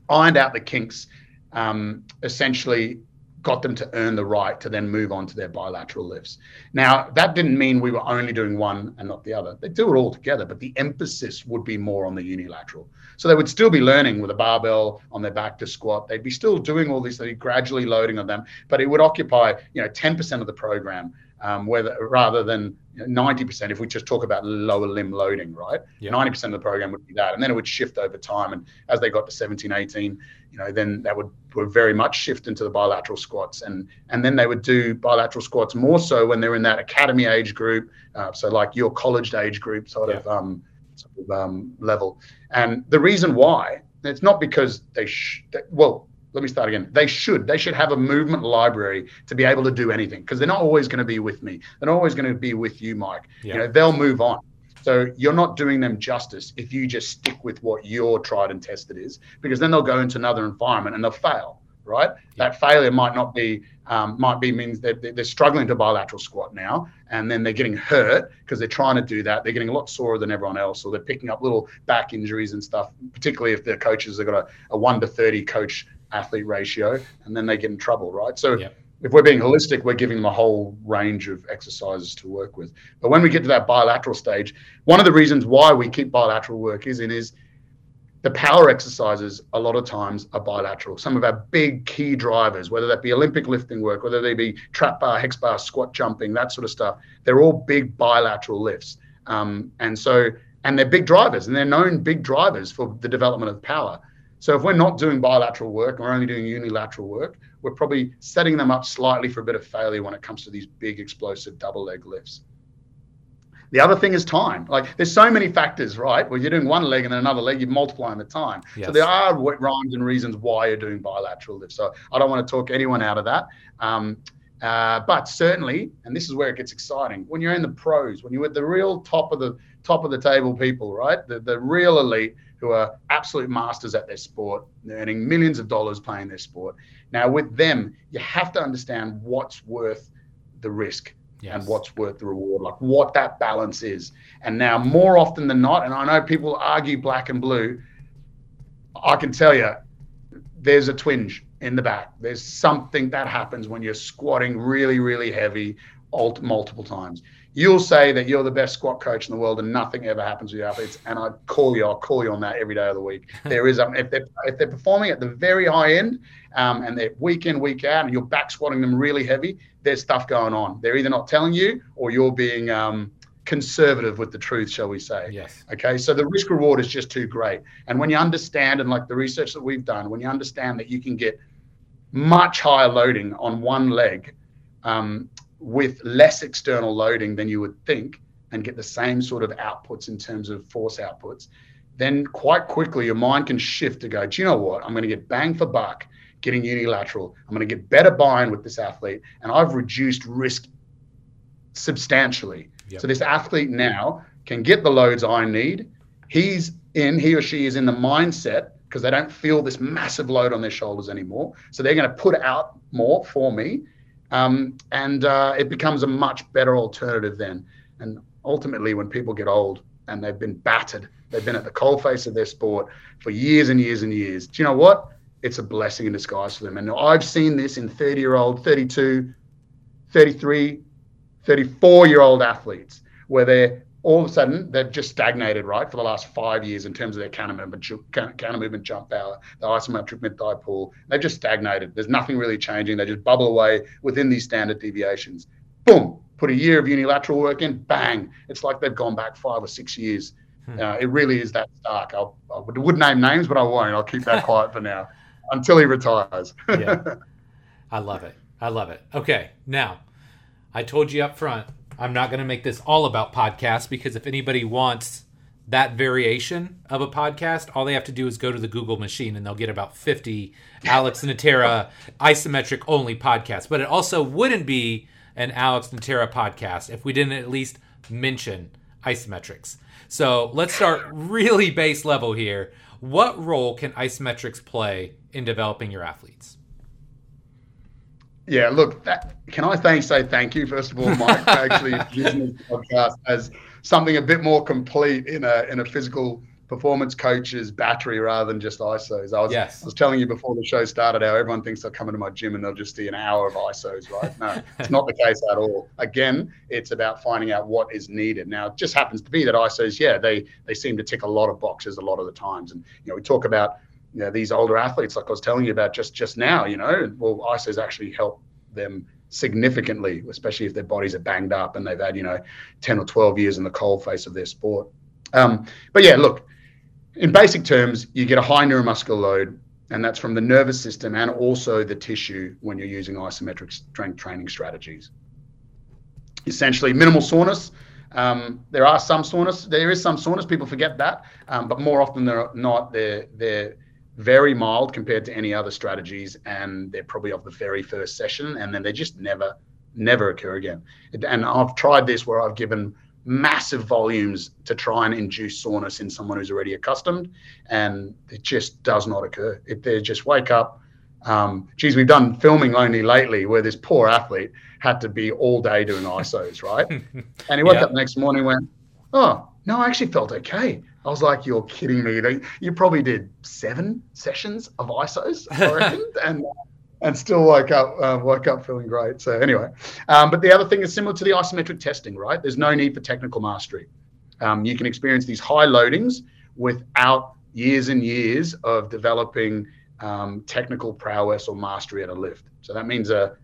Ironed out the kinks um, essentially got them to earn the right to then move on to their bilateral lifts. Now, that didn't mean we were only doing one and not the other. They do it all together, but the emphasis would be more on the unilateral. So they would still be learning with a barbell on their back to squat. They'd be still doing all these, they'd be gradually loading on them, but it would occupy, you know, 10% of the program um, whether rather than ninety percent. If we just talk about lower limb loading, right? Ninety percent of the program would be that, and then it would shift over time. And as they got to 17, 18, you know, then that would, would very much shift into the bilateral squats, and and then they would do bilateral squats more so when they're in that academy age group, uh, so like your college age group sort yeah. of. Um, sort of um, level, and the reason why it's not because they, sh- they well let me start again. They should. They should have a movement library to be able to do anything because they're not always going to be with me. They're not always going to be with you, Mike. Yeah. You know, they'll move on. So you're not doing them justice if you just stick with what your tried and tested is, because then they'll go into another environment and they'll fail. Right? Yeah. That failure might not be um, might be means that they're, they're struggling to bilateral squat now, and then they're getting hurt because they're trying to do that. They're getting a lot sorer than everyone else, or they're picking up little back injuries and stuff. Particularly if their coaches have got a, a one to thirty coach athlete ratio, and then they get in trouble, right? So yep. if we're being holistic, we're giving them a whole range of exercises to work with. But when we get to that bilateral stage, one of the reasons why we keep bilateral work is in is the power exercises a lot of times are bilateral. Some of our big key drivers, whether that be Olympic lifting work, whether they be trap bar, hex bar, squat jumping, that sort of stuff, they're all big bilateral lifts. Um, and so, and they're big drivers, and they're known big drivers for the development of power. So if we're not doing bilateral work and we're only doing unilateral work, we're probably setting them up slightly for a bit of failure when it comes to these big explosive double leg lifts. The other thing is time. Like there's so many factors, right? Well, you're doing one leg and then another leg, you're multiplying the time. Yes. So there are rhymes and reasons why you're doing bilateral lifts. So I don't want to talk anyone out of that. Um, uh, but certainly, and this is where it gets exciting, when you're in the pros, when you're at the real top of the top of the table people, right? The, the real elite, who are absolute masters at their sport, earning millions of dollars playing their sport. Now, with them, you have to understand what's worth the risk yes. and what's worth the reward, like what that balance is. And now, more often than not, and I know people argue black and blue, I can tell you there's a twinge in the back. There's something that happens when you're squatting really, really heavy multiple times you'll say that you're the best squat coach in the world and nothing ever happens with your athletes. And I call you, I'll call you on that every day of the week. there is, um, if they're, if they're performing at the very high end um, and they're week in, week out, and you're back squatting them really heavy, there's stuff going on. They're either not telling you or you're being um, conservative with the truth, shall we say. Yes. Okay. So the risk reward is just too great. And when you understand, and like the research that we've done, when you understand that you can get much higher loading on one leg, um, with less external loading than you would think and get the same sort of outputs in terms of force outputs, then quite quickly your mind can shift to go, do you know what? I'm going to get bang for buck getting unilateral. I'm going to get better buy-in with this athlete, and I've reduced risk substantially. Yep. So this athlete now can get the loads I need. He's in, he or she is in the mindset because they don't feel this massive load on their shoulders anymore. So they're going to put out more for me um, and uh, it becomes a much better alternative then. And ultimately, when people get old and they've been battered, they've been at the coalface of their sport for years and years and years. Do you know what? It's a blessing in disguise for them. And I've seen this in 30 year old, 32, 33, 34 year old athletes where they're all of a sudden they've just stagnated, right, for the last five years in terms of their counter movement, counter movement jump power, the isometric mid thigh pull. They've just stagnated. There's nothing really changing. They just bubble away within these standard deviations. Boom, put a year of unilateral work in, bang. It's like they've gone back five or six years. Hmm. Uh, it really is that stark. I'll, I would name names, but I won't. I'll keep that quiet for now until he retires. yeah. I love it. I love it. Okay, now I told you up front I'm not going to make this all about podcasts because if anybody wants that variation of a podcast, all they have to do is go to the Google machine and they'll get about 50 Alex Natera isometric only podcasts. But it also wouldn't be an Alex Natera podcast if we didn't at least mention isometrics. So let's start really base level here. What role can isometrics play in developing your athletes? Yeah, look, that, can I thank say thank you first of all, Mike, for actually using this podcast as something a bit more complete in a in a physical performance coach's battery rather than just ISOs. I was, yes. I was telling you before the show started how everyone thinks they'll come into my gym and they'll just see an hour of ISOs, right? No, it's not the case at all. Again, it's about finding out what is needed. Now, it just happens to be that ISOs, yeah, they they seem to tick a lot of boxes a lot of the times. And you know, we talk about you know, these older athletes, like I was telling you about just just now, you know, well, ISOs actually help them significantly, especially if their bodies are banged up and they've had, you know, 10 or 12 years in the cold face of their sport. Um, but yeah, look, in basic terms, you get a high neuromuscular load, and that's from the nervous system and also the tissue when you're using isometric strength training strategies. Essentially, minimal soreness. Um, there are some soreness. There is some soreness. People forget that, um, but more often than not, they're they're very mild compared to any other strategies, and they're probably of the very first session, and then they just never never occur again. And I've tried this where I've given massive volumes to try and induce soreness in someone who's already accustomed, and it just does not occur. If they just wake up, um, geez, we've done filming only lately where this poor athlete had to be all day doing ISOs, right? and he woke up the next morning and went, "Oh, no, I actually felt okay." I was like, "You're kidding me! You probably did seven sessions of ISOs, I reckon, and and still woke up uh, woke up feeling great. So anyway, um, but the other thing is similar to the isometric testing, right? There's no need for technical mastery. Um, you can experience these high loadings without years and years of developing um, technical prowess or mastery at a lift. So that means a,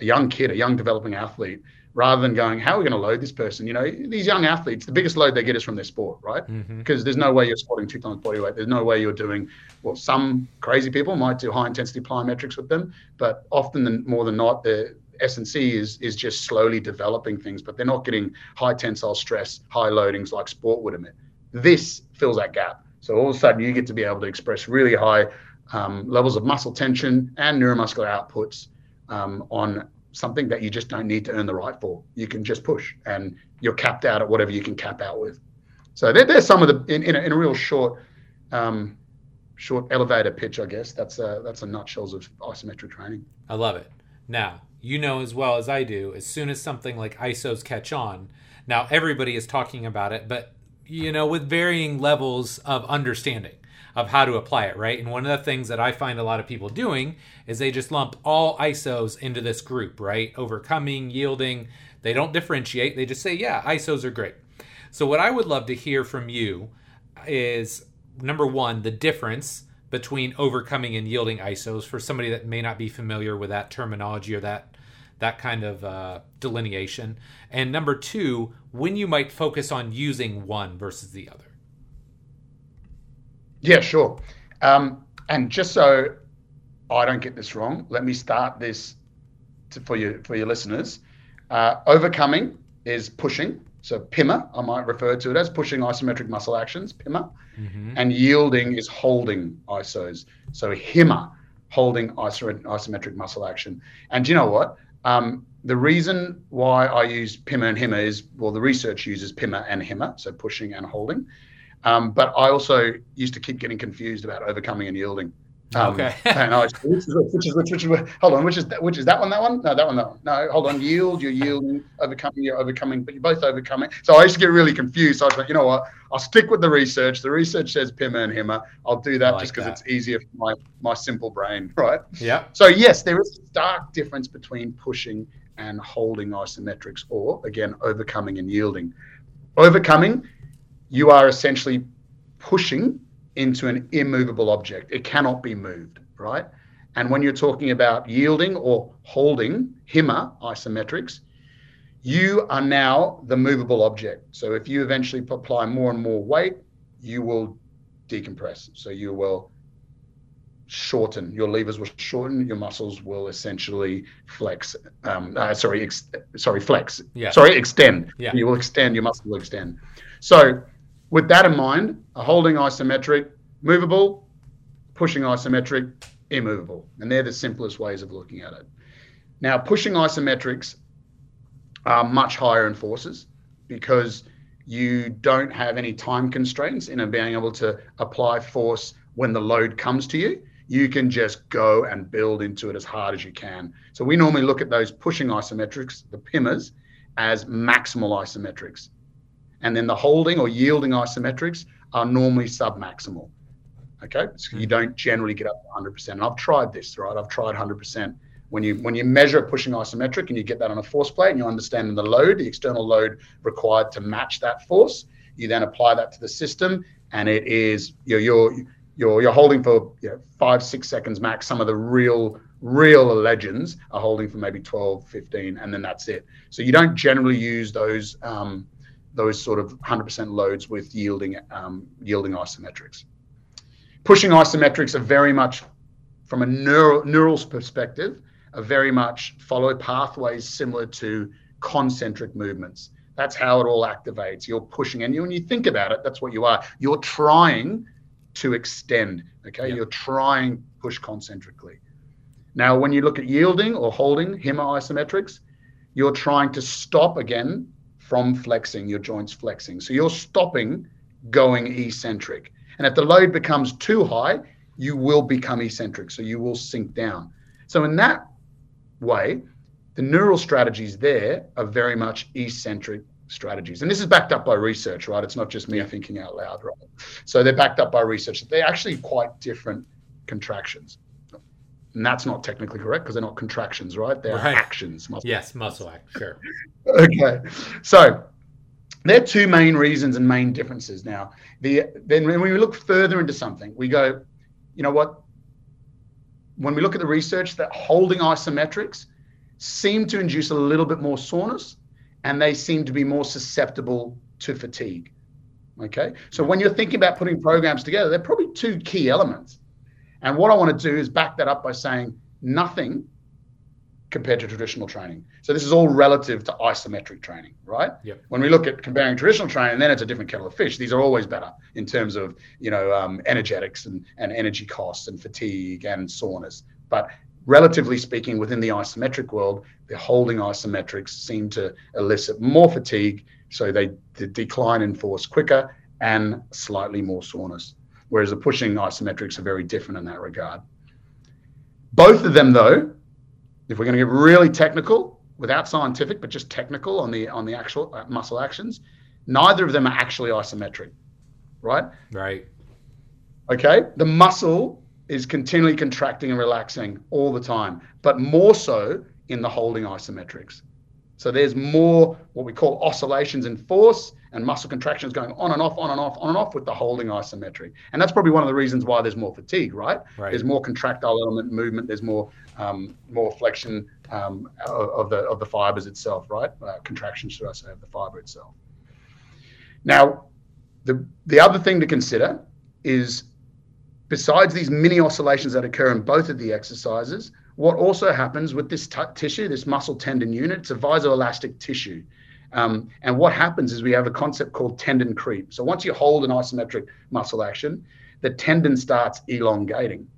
a young kid, a young developing athlete rather than going, how are we going to load this person? You know, these young athletes, the biggest load they get is from their sport, right? Mm-hmm. Because there's no way you're squatting two times body weight. There's no way you're doing, well, some crazy people might do high intensity plyometrics with them, but often than, more than not, the S&C is, is just slowly developing things, but they're not getting high tensile stress, high loadings like sport would emit. This fills that gap. So all of a sudden you get to be able to express really high um, levels of muscle tension and neuromuscular outputs um, on something that you just don't need to earn the right for. You can just push, and you're capped out at whatever you can cap out with. So there, there's some of the in, in, a, in a real short, um, short elevator pitch, I guess. That's a that's a nutshells of isometric training. I love it. Now you know as well as I do. As soon as something like ISOs catch on, now everybody is talking about it, but you know with varying levels of understanding of how to apply it, right? And one of the things that I find a lot of people doing is they just lump all ISOs into this group, right? Overcoming, yielding. They don't differentiate. They just say, yeah, ISOs are great. So, what I would love to hear from you is number one, the difference between overcoming and yielding ISOs for somebody that may not be familiar with that terminology or that that kind of uh, delineation. And number two, when you might focus on using one versus the other. Yeah, sure. Um, and just so I don't get this wrong, let me start this to, for you for your listeners. Uh, overcoming is pushing. So PIMA, I might refer to it as pushing isometric muscle actions, PIMA. Mm-hmm. And yielding is holding ISOs. So HIMA, holding isometric muscle action. And you know what? Um, the reason why I use PIMA and HIMA is, well, the research uses PIMA and HIMA, so pushing and holding. Um, but I also used to keep getting confused about overcoming and yielding. Um, okay. and I, which is which is which, which is hold on, which is that, which is that one? That one? No, that one. That one. No, hold on. Yield. You're yielding. Overcoming. You're overcoming. But you're both overcoming. So I used to get really confused. So I was like, you know what? I'll stick with the research. The research says PIMA and HIMA. I'll do that like just because it's easier for my my simple brain, right? Yeah. So yes, there is a stark difference between pushing and holding isometrics, or again, overcoming and yielding. Overcoming you are essentially pushing into an immovable object. It cannot be moved, right? And when you're talking about yielding or holding HIMA isometrics, you are now the movable object. So if you eventually apply more and more weight, you will decompress. So you will shorten. Your levers will shorten. Your muscles will essentially flex. Um, uh, sorry, ex- sorry, flex. Yeah. Sorry, extend. Yeah. You will extend. Your muscle will extend. So with that in mind, a holding isometric, movable, pushing isometric, immovable. And they're the simplest ways of looking at it. Now, pushing isometrics are much higher in forces because you don't have any time constraints in being able to apply force when the load comes to you. You can just go and build into it as hard as you can. So we normally look at those pushing isometrics, the PIMAs, as maximal isometrics. And then the holding or yielding isometrics are normally submaximal. Okay, so you don't generally get up to 100%. And I've tried this, right? I've tried 100%. When you when you measure pushing isometric and you get that on a force plate and you understand the load, the external load required to match that force, you then apply that to the system, and it is you're, you're you're you're holding for you know, five six seconds max. Some of the real real legends are holding for maybe 12, 15, and then that's it. So you don't generally use those um, those sort of 100% loads with yielding um, yielding isometrics. Pushing isometrics are very much from a neural neural perspective are very much follow pathways similar to concentric movements. That's how it all activates. You're pushing, and you, when you think about it, that's what you are. You're trying to extend. Okay, you're trying push concentrically. Now, when you look at yielding or holding HIMA isometrics, you're trying to stop again from flexing your joints flexing. So you're stopping going eccentric. And if the load becomes too high, you will become eccentric. So you will sink down. So in that way, the neural strategies there are very much eccentric strategies. And this is backed up by research, right? It's not just me thinking out loud, right? So they're backed up by research. They're actually quite different contractions. And that's not technically correct because they're not contractions, right? They're right. actions. Muscle yes, muscle act, sure. okay. So there are two main reasons and main differences. Now, the then when we look further into something, we go, you know what? When we look at the research, that holding isometrics seem to induce a little bit more soreness and they seem to be more susceptible to fatigue. Okay. So when you're thinking about putting programs together, they're probably two key elements. And what I want to do is back that up by saying nothing compared to traditional training. So this is all relative to isometric training, right? Yep. When we look at comparing traditional training, then it's a different kettle of fish. These are always better in terms of you know um, energetics and, and energy costs and fatigue and soreness. But relatively speaking, within the isometric world, the holding isometrics seem to elicit more fatigue, so they decline in force quicker and slightly more soreness. Whereas the pushing isometrics are very different in that regard. Both of them, though, if we're going to get really technical, without scientific, but just technical on the on the actual uh, muscle actions, neither of them are actually isometric, right? Right. Okay. The muscle is continually contracting and relaxing all the time, but more so in the holding isometrics. So there's more what we call oscillations in force and muscle contractions going on and off, on and off, on and off with the holding isometric. And that's probably one of the reasons why there's more fatigue, right? right. There's more contractile element movement. There's more um, more flexion um, of the of the fibers itself, right? Uh, contraction, should I say, of the fiber itself. Now, the the other thing to consider is besides these mini oscillations that occur in both of the exercises, what also happens with this t- tissue, this muscle tendon unit, it's a viscoelastic tissue. Um, and what happens is we have a concept called tendon creep. So once you hold an isometric muscle action, the tendon starts elongating.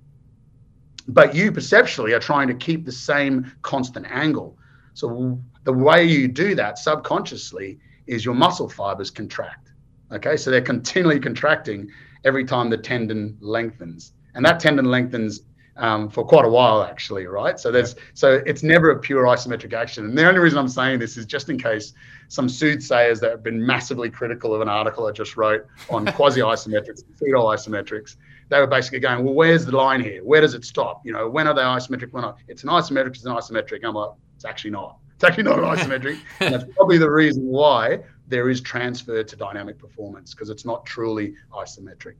But you perceptually are trying to keep the same constant angle. So the way you do that subconsciously is your muscle fibers contract. Okay, so they're continually contracting every time the tendon lengthens. And that tendon lengthens um, for quite a while, actually, right? So there's so it's never a pure isometric action. And the only reason I'm saying this is just in case some soothsayers that have been massively critical of an article I just wrote on quasi isometrics, pseudo isometrics, they were basically going, well, where's the line here? Where does it stop? You know, when are they isometric? When are, it's an isometric, it's an isometric. I'm like, it's actually not. It's actually not an isometric. and that's probably the reason why there is transfer to dynamic performance because it's not truly isometric.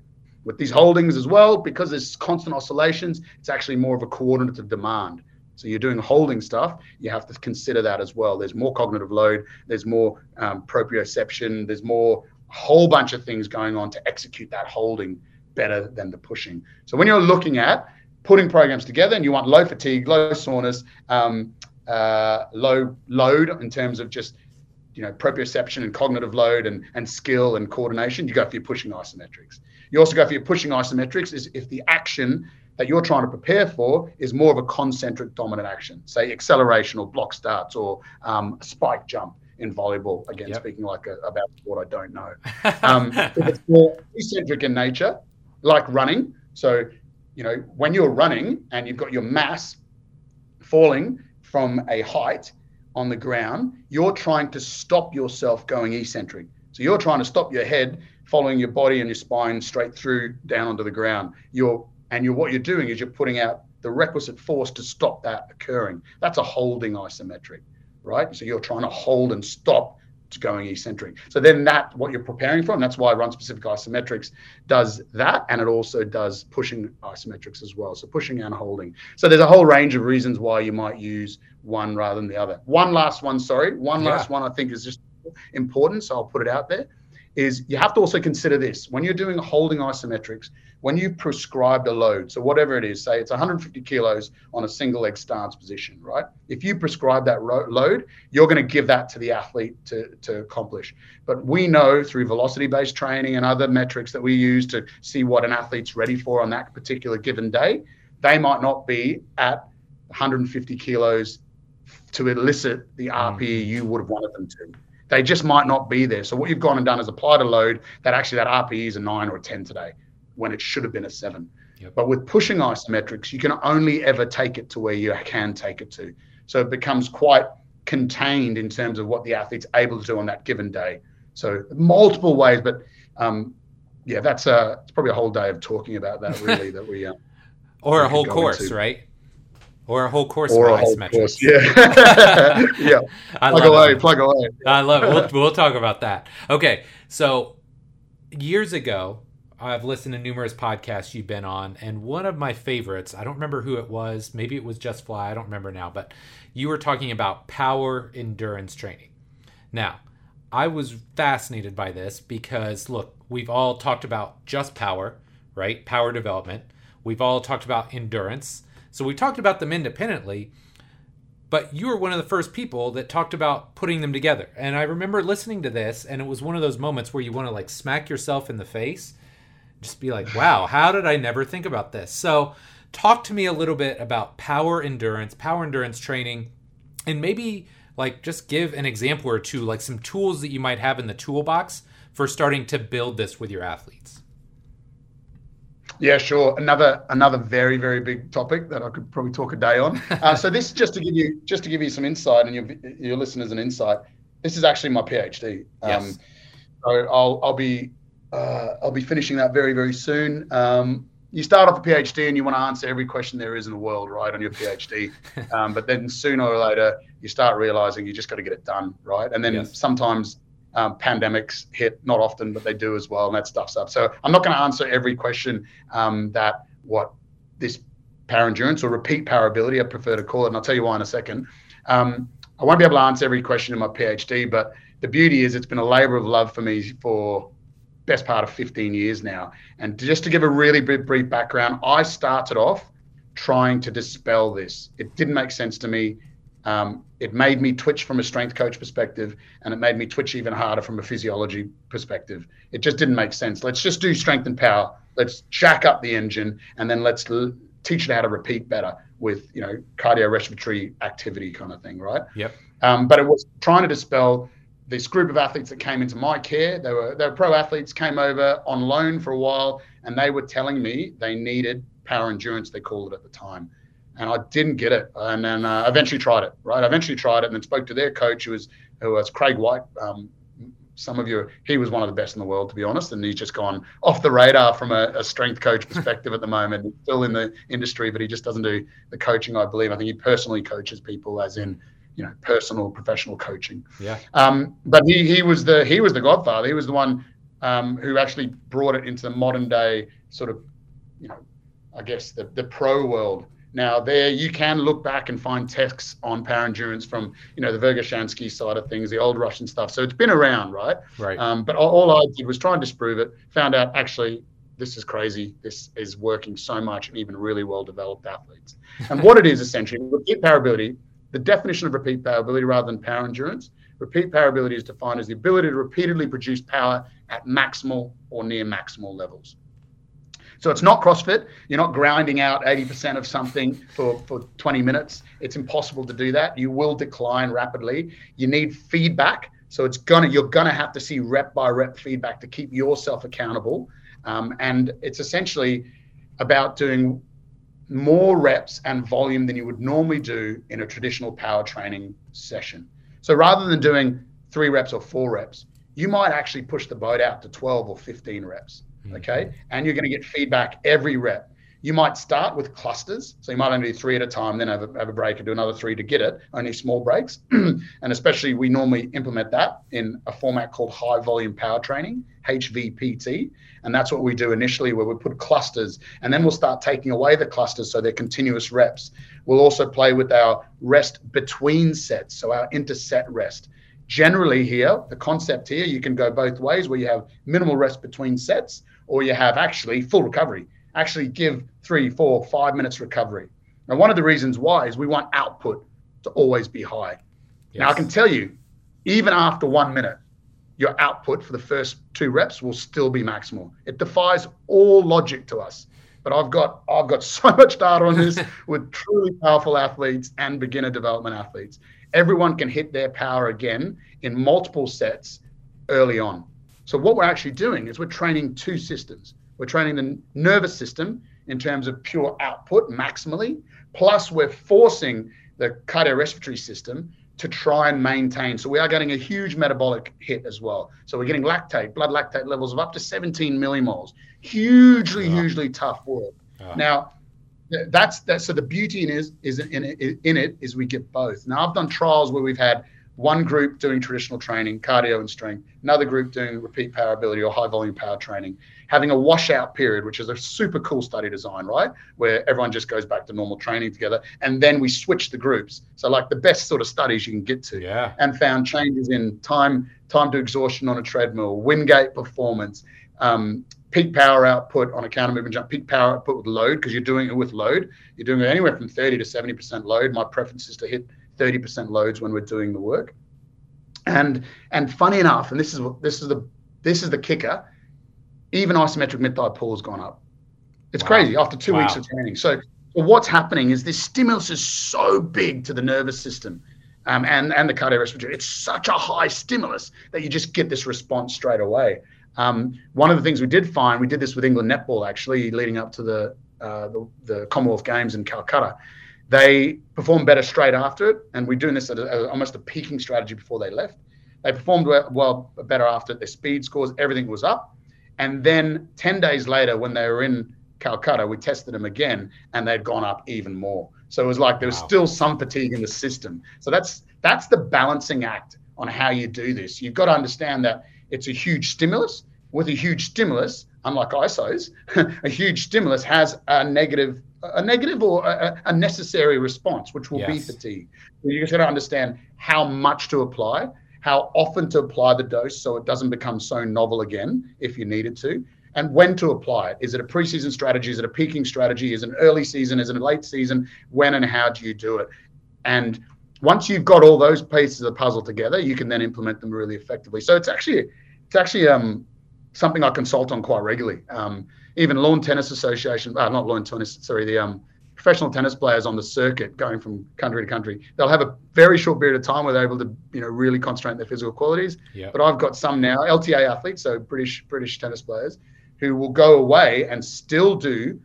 With these holdings as well, because there's constant oscillations, it's actually more of a coordinate of demand. So you're doing holding stuff, you have to consider that as well. There's more cognitive load, there's more um, proprioception, there's more whole bunch of things going on to execute that holding better than the pushing. So when you're looking at putting programs together and you want low fatigue, low soreness, um, uh, low load in terms of just you know proprioception and cognitive load and, and skill and coordination, you go for your pushing isometrics. You also go for your pushing isometrics is if the action that you're trying to prepare for is more of a concentric dominant action, say acceleration or block starts or um, spike jump in volleyball. Again, yep. speaking like a, about what I don't know. Um, it's more eccentric in nature, like running. So, you know, when you're running and you've got your mass falling from a height on the ground, you're trying to stop yourself going eccentric. So you're trying to stop your head following your body and your spine straight through down onto the ground. You're and you're what you're doing is you're putting out the requisite force to stop that occurring. That's a holding isometric, right? So you're trying to hold and stop going eccentric. So then that what you're preparing for, and that's why run specific isometrics does that, and it also does pushing isometrics as well. So pushing and holding. So there's a whole range of reasons why you might use one rather than the other. One last one, sorry, one yeah. last one I think is just important. So I'll put it out there. Is you have to also consider this when you're doing holding isometrics when you prescribed a load, so whatever it is, say it's 150 kilos on a single leg stance position, right? If you prescribe that ro- load, you're going to give that to the athlete to, to accomplish. But we know through velocity based training and other metrics that we use to see what an athlete's ready for on that particular given day, they might not be at 150 kilos to elicit the RPE mm. you would have wanted them to. They just might not be there. So what you've gone and done is applied a load that actually that RPE is a nine or a 10 today when it should have been a seven. Yep. But with pushing isometrics, you can only ever take it to where you can take it to. So it becomes quite contained in terms of what the athlete's able to do on that given day. So multiple ways, but um, yeah, that's a it's probably a whole day of talking about that really that we. Uh, or a whole course, into. right? Or a whole course or of isometrics. Course, yeah, yeah. plug away, it. plug away. I love it. We'll, we'll talk about that. Okay, so years ago, I've listened to numerous podcasts you've been on, and one of my favorites, I don't remember who it was, maybe it was Just Fly, I don't remember now, but you were talking about power endurance training. Now, I was fascinated by this because, look, we've all talked about just power, right? Power development. We've all talked about endurance. So we talked about them independently, but you were one of the first people that talked about putting them together. And I remember listening to this, and it was one of those moments where you want to like smack yourself in the face just be like, wow, how did I never think about this? So, talk to me a little bit about power endurance, power endurance training, and maybe like just give an example or two, like some tools that you might have in the toolbox for starting to build this with your athletes. Yeah, sure. Another another very very big topic that I could probably talk a day on. Uh, so this just to give you just to give you some insight and your your listeners an insight. This is actually my PhD. Um, yes. So I'll I'll be uh, I'll be finishing that very, very soon. Um, you start off a PhD and you want to answer every question there is in the world, right, on your PhD. Um, but then sooner or later, you start realizing you just got to get it done, right? And then yes. sometimes um, pandemics hit, not often, but they do as well, and that stuff's up. So I'm not going to answer every question um, that what this power endurance or repeat power ability, I prefer to call it, and I'll tell you why in a second. Um, I won't be able to answer every question in my PhD, but the beauty is it's been a labor of love for me for best part of 15 years now. And just to give a really brief, background, I started off trying to dispel this. It didn't make sense to me. Um, it made me twitch from a strength coach perspective, and it made me twitch even harder from a physiology perspective. It just didn't make sense. Let's just do strength and power. Let's jack up the engine, and then let's l- teach it how to repeat better with you know cardiorespiratory activity kind of thing, right? Yep. Um, but it was trying to dispel this group of athletes that came into my care, they were they were pro athletes, came over on loan for a while, and they were telling me they needed power endurance. They called it at the time, and I didn't get it. And then uh, eventually tried it. Right, I eventually tried it, and then spoke to their coach, who was who was Craig White. Um, some of you, he was one of the best in the world, to be honest, and he's just gone off the radar from a, a strength coach perspective at the moment. He's still in the industry, but he just doesn't do the coaching. I believe. I think he personally coaches people, as in you know personal professional coaching. Yeah. Um, but he he was the he was the godfather. He was the one um, who actually brought it into the modern day sort of you know I guess the the pro world. Now there you can look back and find texts on power endurance from you know the Verkhoshansky side of things, the old Russian stuff. So it's been around, right? Right. Um, but all, all I did was try and disprove it. Found out actually this is crazy. This is working so much, and even really well developed athletes. And what it is essentially, repeat power ability the definition of repeat power ability rather than power endurance. Repeat power ability is defined as the ability to repeatedly produce power at maximal or near maximal levels. So it's not CrossFit. You're not grinding out 80% of something for, for 20 minutes. It's impossible to do that. You will decline rapidly. You need feedback. So it's gonna you're gonna have to see rep by rep feedback to keep yourself accountable. Um, and it's essentially about doing more reps and volume than you would normally do in a traditional power training session. So rather than doing three reps or four reps, you might actually push the boat out to 12 or 15 reps. Mm-hmm. Okay. And you're going to get feedback every rep. you might start with clusters. So you might only do three at a time, then have a, have a break and do another three to get it, only small breaks. and especially, we normally implement that in a format called high volume power training, HVPT. And that's what we do initially, where we put clusters and then we'll start taking away the clusters so they're continuous reps. We'll also play with our rest between sets, so our interset rest. Generally, here, the concept here, you can go both ways where you have minimal rest between sets or you have actually full recovery actually give three, four, five minutes recovery. Now, one of the reasons why is we want output to always be high. Yes. Now, I can tell you, even after one minute, your output for the first two reps will still be maximal. It defies all logic to us. But I've got I've got so much data on this with truly powerful athletes and beginner development athletes. Everyone can hit their power again in multiple sets early on. So what we're actually doing is we're training two systems. We're training the nervous system in terms of pure output maximally, plus we're forcing the cardiorespiratory system to try and maintain. So we are getting a huge metabolic hit as well. So we're getting lactate, blood lactate levels of up to 17 millimoles. Hugely, oh. hugely tough work. Oh. Now, that's that. So the beauty in is is in it, in it is we get both. Now I've done trials where we've had one group doing traditional training, cardio and strength, another group doing repeat power ability or high volume power training, having a washout period, which is a super cool study design, right? Where everyone just goes back to normal training together. And then we switch the groups. So like the best sort of studies you can get to. Yeah. And found changes in time, time to exhaustion on a treadmill, Wingate performance, um, peak power output on a counter movement jump, peak power output with load, because you're doing it with load. You're doing it anywhere from 30 to 70% load. My preference is to hit 30% loads when we're doing the work. And and funny enough, and this is this is the this is the kicker, even isometric mid thigh pull has gone up. It's wow. crazy after two wow. weeks of training. So, so what's happening is this stimulus is so big to the nervous system um, and and the cardiorespiratory. It's such a high stimulus that you just get this response straight away. Um, one of the things we did find, we did this with England netball actually, leading up to the uh, the, the Commonwealth Games in Calcutta they performed better straight after it, and we're doing this at, a, at almost a peaking strategy before they left. They performed well, well better after their speed scores, everything was up. And then 10 days later, when they were in Calcutta, we tested them again and they'd gone up even more. So it was like there was wow. still some fatigue in the system. So that's that's the balancing act on how you do this. You've got to understand that it's a huge stimulus. With a huge stimulus, unlike ISOs, a huge stimulus has a negative a negative or a, a necessary response, which will yes. be fatigue. You just got to understand how much to apply, how often to apply the dose so it doesn't become so novel again if you need it to, and when to apply it. Is it a preseason strategy? Is it a peaking strategy? Is it an early season? Is it a late season? When and how do you do it? And once you've got all those pieces of the puzzle together, you can then implement them really effectively. So it's actually it's actually um, something I consult on quite regularly. Um, even lawn tennis association, uh, not lawn tennis, sorry, the um, professional tennis players on the circuit going from country to country, they'll have a very short period of time where they're able to, you know, really concentrate on their physical qualities. Yep. But I've got some now, LTA athletes, so British British tennis players, who will go away and still do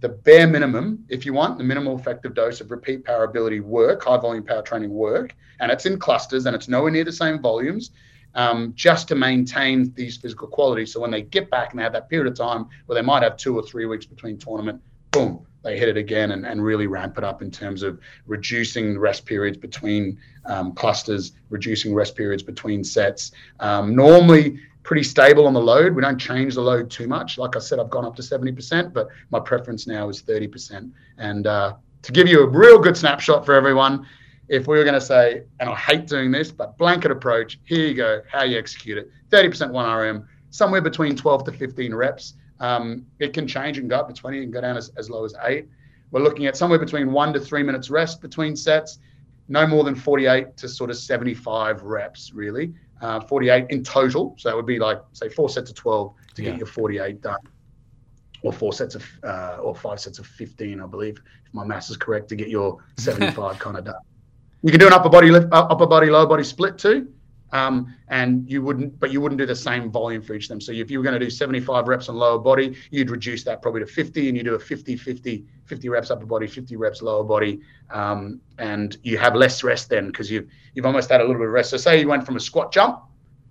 the bare minimum, if you want, the minimal effective dose of repeat power ability work, high volume power training work, and it's in clusters and it's nowhere near the same volumes um, just to maintain these physical qualities. So when they get back and they have that period of time where they might have two or three weeks between tournament, boom, they hit it again and, and really ramp it up in terms of reducing rest periods between um, clusters, reducing rest periods between sets. Um, normally, pretty stable on the load. We don't change the load too much. Like I said, I've gone up to 70%, but my preference now is 30%. And uh, to give you a real good snapshot for everyone, if we were going to say, and I hate doing this, but blanket approach, here you go, how you execute it 30% 1RM, somewhere between 12 to 15 reps. Um, it can change and go up to 20 and go down as, as low as eight. We're looking at somewhere between one to three minutes rest between sets, no more than 48 to sort of 75 reps, really. Uh, 48 in total. So that would be like, say, four sets of 12 to yeah. get your 48 done or four sets of uh, or five sets of 15 i believe if my math is correct to get your 75 kind of done you can do an upper body lift, uh, upper body, lower body split too. Um, and you wouldn't, but you wouldn't do the same volume for each of them. So if you were going to do 75 reps on lower body, you'd reduce that probably to 50 and you do a 50, 50, 50 reps upper body, 50 reps lower body. Um, and you have less rest then because you've, you've almost had a little bit of rest. So say you went from a squat jump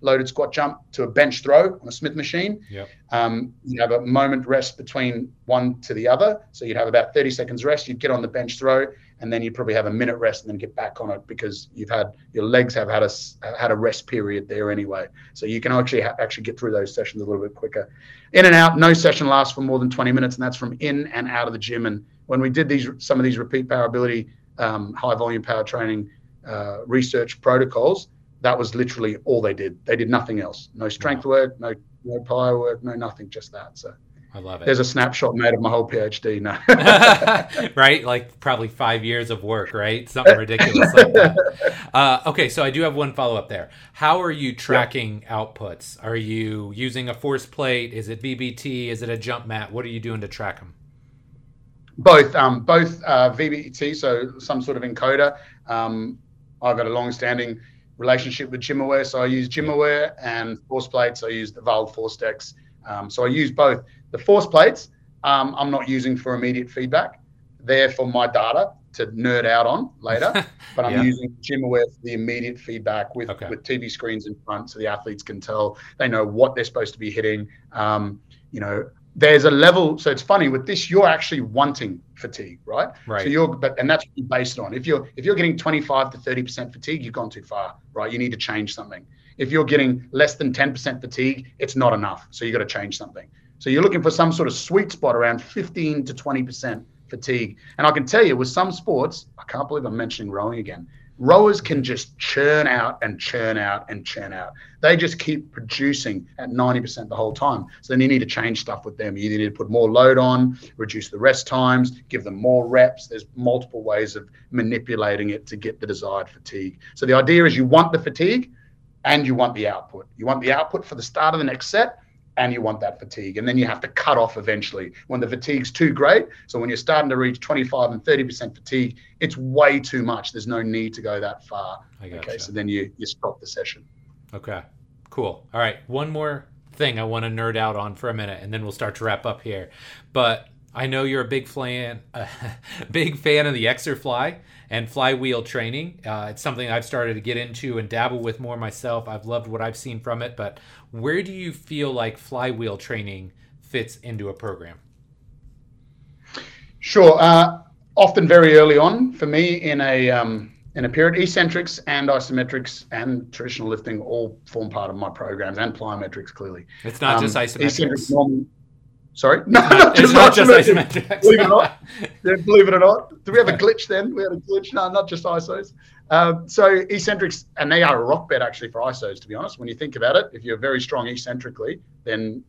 loaded squat jump to a bench throw on a Smith machine. Yep. Um, you have a moment rest between one to the other. So you'd have about 30 seconds rest. You'd get on the bench throw, and then you'd probably have a minute rest and then get back on it because you've had your legs have had a had a rest period there anyway. So you can actually ha- actually get through those sessions a little bit quicker. In and out, no session lasts for more than 20 minutes, and that's from in and out of the gym. And when we did these some of these repeat power ability, um, high volume power training uh, research protocols, that was literally all they did. They did nothing else. No strength work, no no power work, no nothing, just that. So I love it. There's a snapshot made of my whole PhD now. right? Like probably five years of work, right? Something ridiculous like that. Uh, okay, so I do have one follow up there. How are you tracking yeah. outputs? Are you using a force plate? Is it VBT? Is it a jump mat? What are you doing to track them? Both, um, both uh, VBT, so some sort of encoder. Um, I've got a long-standing relationship with GymAware, so I use GymAware and force plates. I use the VALD ForceDecks. Um, so I use both. The force plates, um, I'm not using for immediate feedback. They're for my data to nerd out on later, but I'm yeah. using GymAware for the immediate feedback with, okay. with TV screens in front so the athletes can tell, they know what they're supposed to be hitting. Um, you know, there's a level. So it's funny with this, you're actually wanting fatigue, right? Right. So you're, but and that's based on if you're if you're getting 25 to 30 percent fatigue, you've gone too far, right? You need to change something. If you're getting less than 10 percent fatigue, it's not enough. So you got to change something. So you're looking for some sort of sweet spot around 15 to 20 percent fatigue. And I can tell you, with some sports, I can't believe I'm mentioning rowing again rowers can just churn out and churn out and churn out. They just keep producing at 90% the whole time. So then you need to change stuff with them. You need to put more load on, reduce the rest times, give them more reps. There's multiple ways of manipulating it to get the desired fatigue. So the idea is you want the fatigue and you want the output. You want the output for the start of the next set and you want that fatigue. And then you have to cut off eventually when the fatigue's too great. So when you're starting to reach 25 and 30% fatigue, it's way too much. There's no need to go that far. Okay, so then you you stop the session. Okay, cool. All right, one more thing I want to nerd out on for a minute, and then we'll start to wrap up here. But I know you're a big fan, uh, big fan of the Exerfly and flywheel training. Uh, it's something I've started to get into and dabble with more myself. I've loved what I've seen from it. But where do you feel like flywheel training fits into a program? Sure. Uh, often very early on for me in a um, in a period, eccentrics and isometrics and traditional lifting all form part of my programs and plyometrics. Clearly, it's not um, just isometrics. Sorry, no, not, it's not just isometrics. Believe it or not, yeah, believe it or not. Do we have a glitch then? We had a glitch. No, not just isos. Um, so eccentrics, and they are a rock bed actually for isos. To be honest, when you think about it, if you're very strong eccentrically, then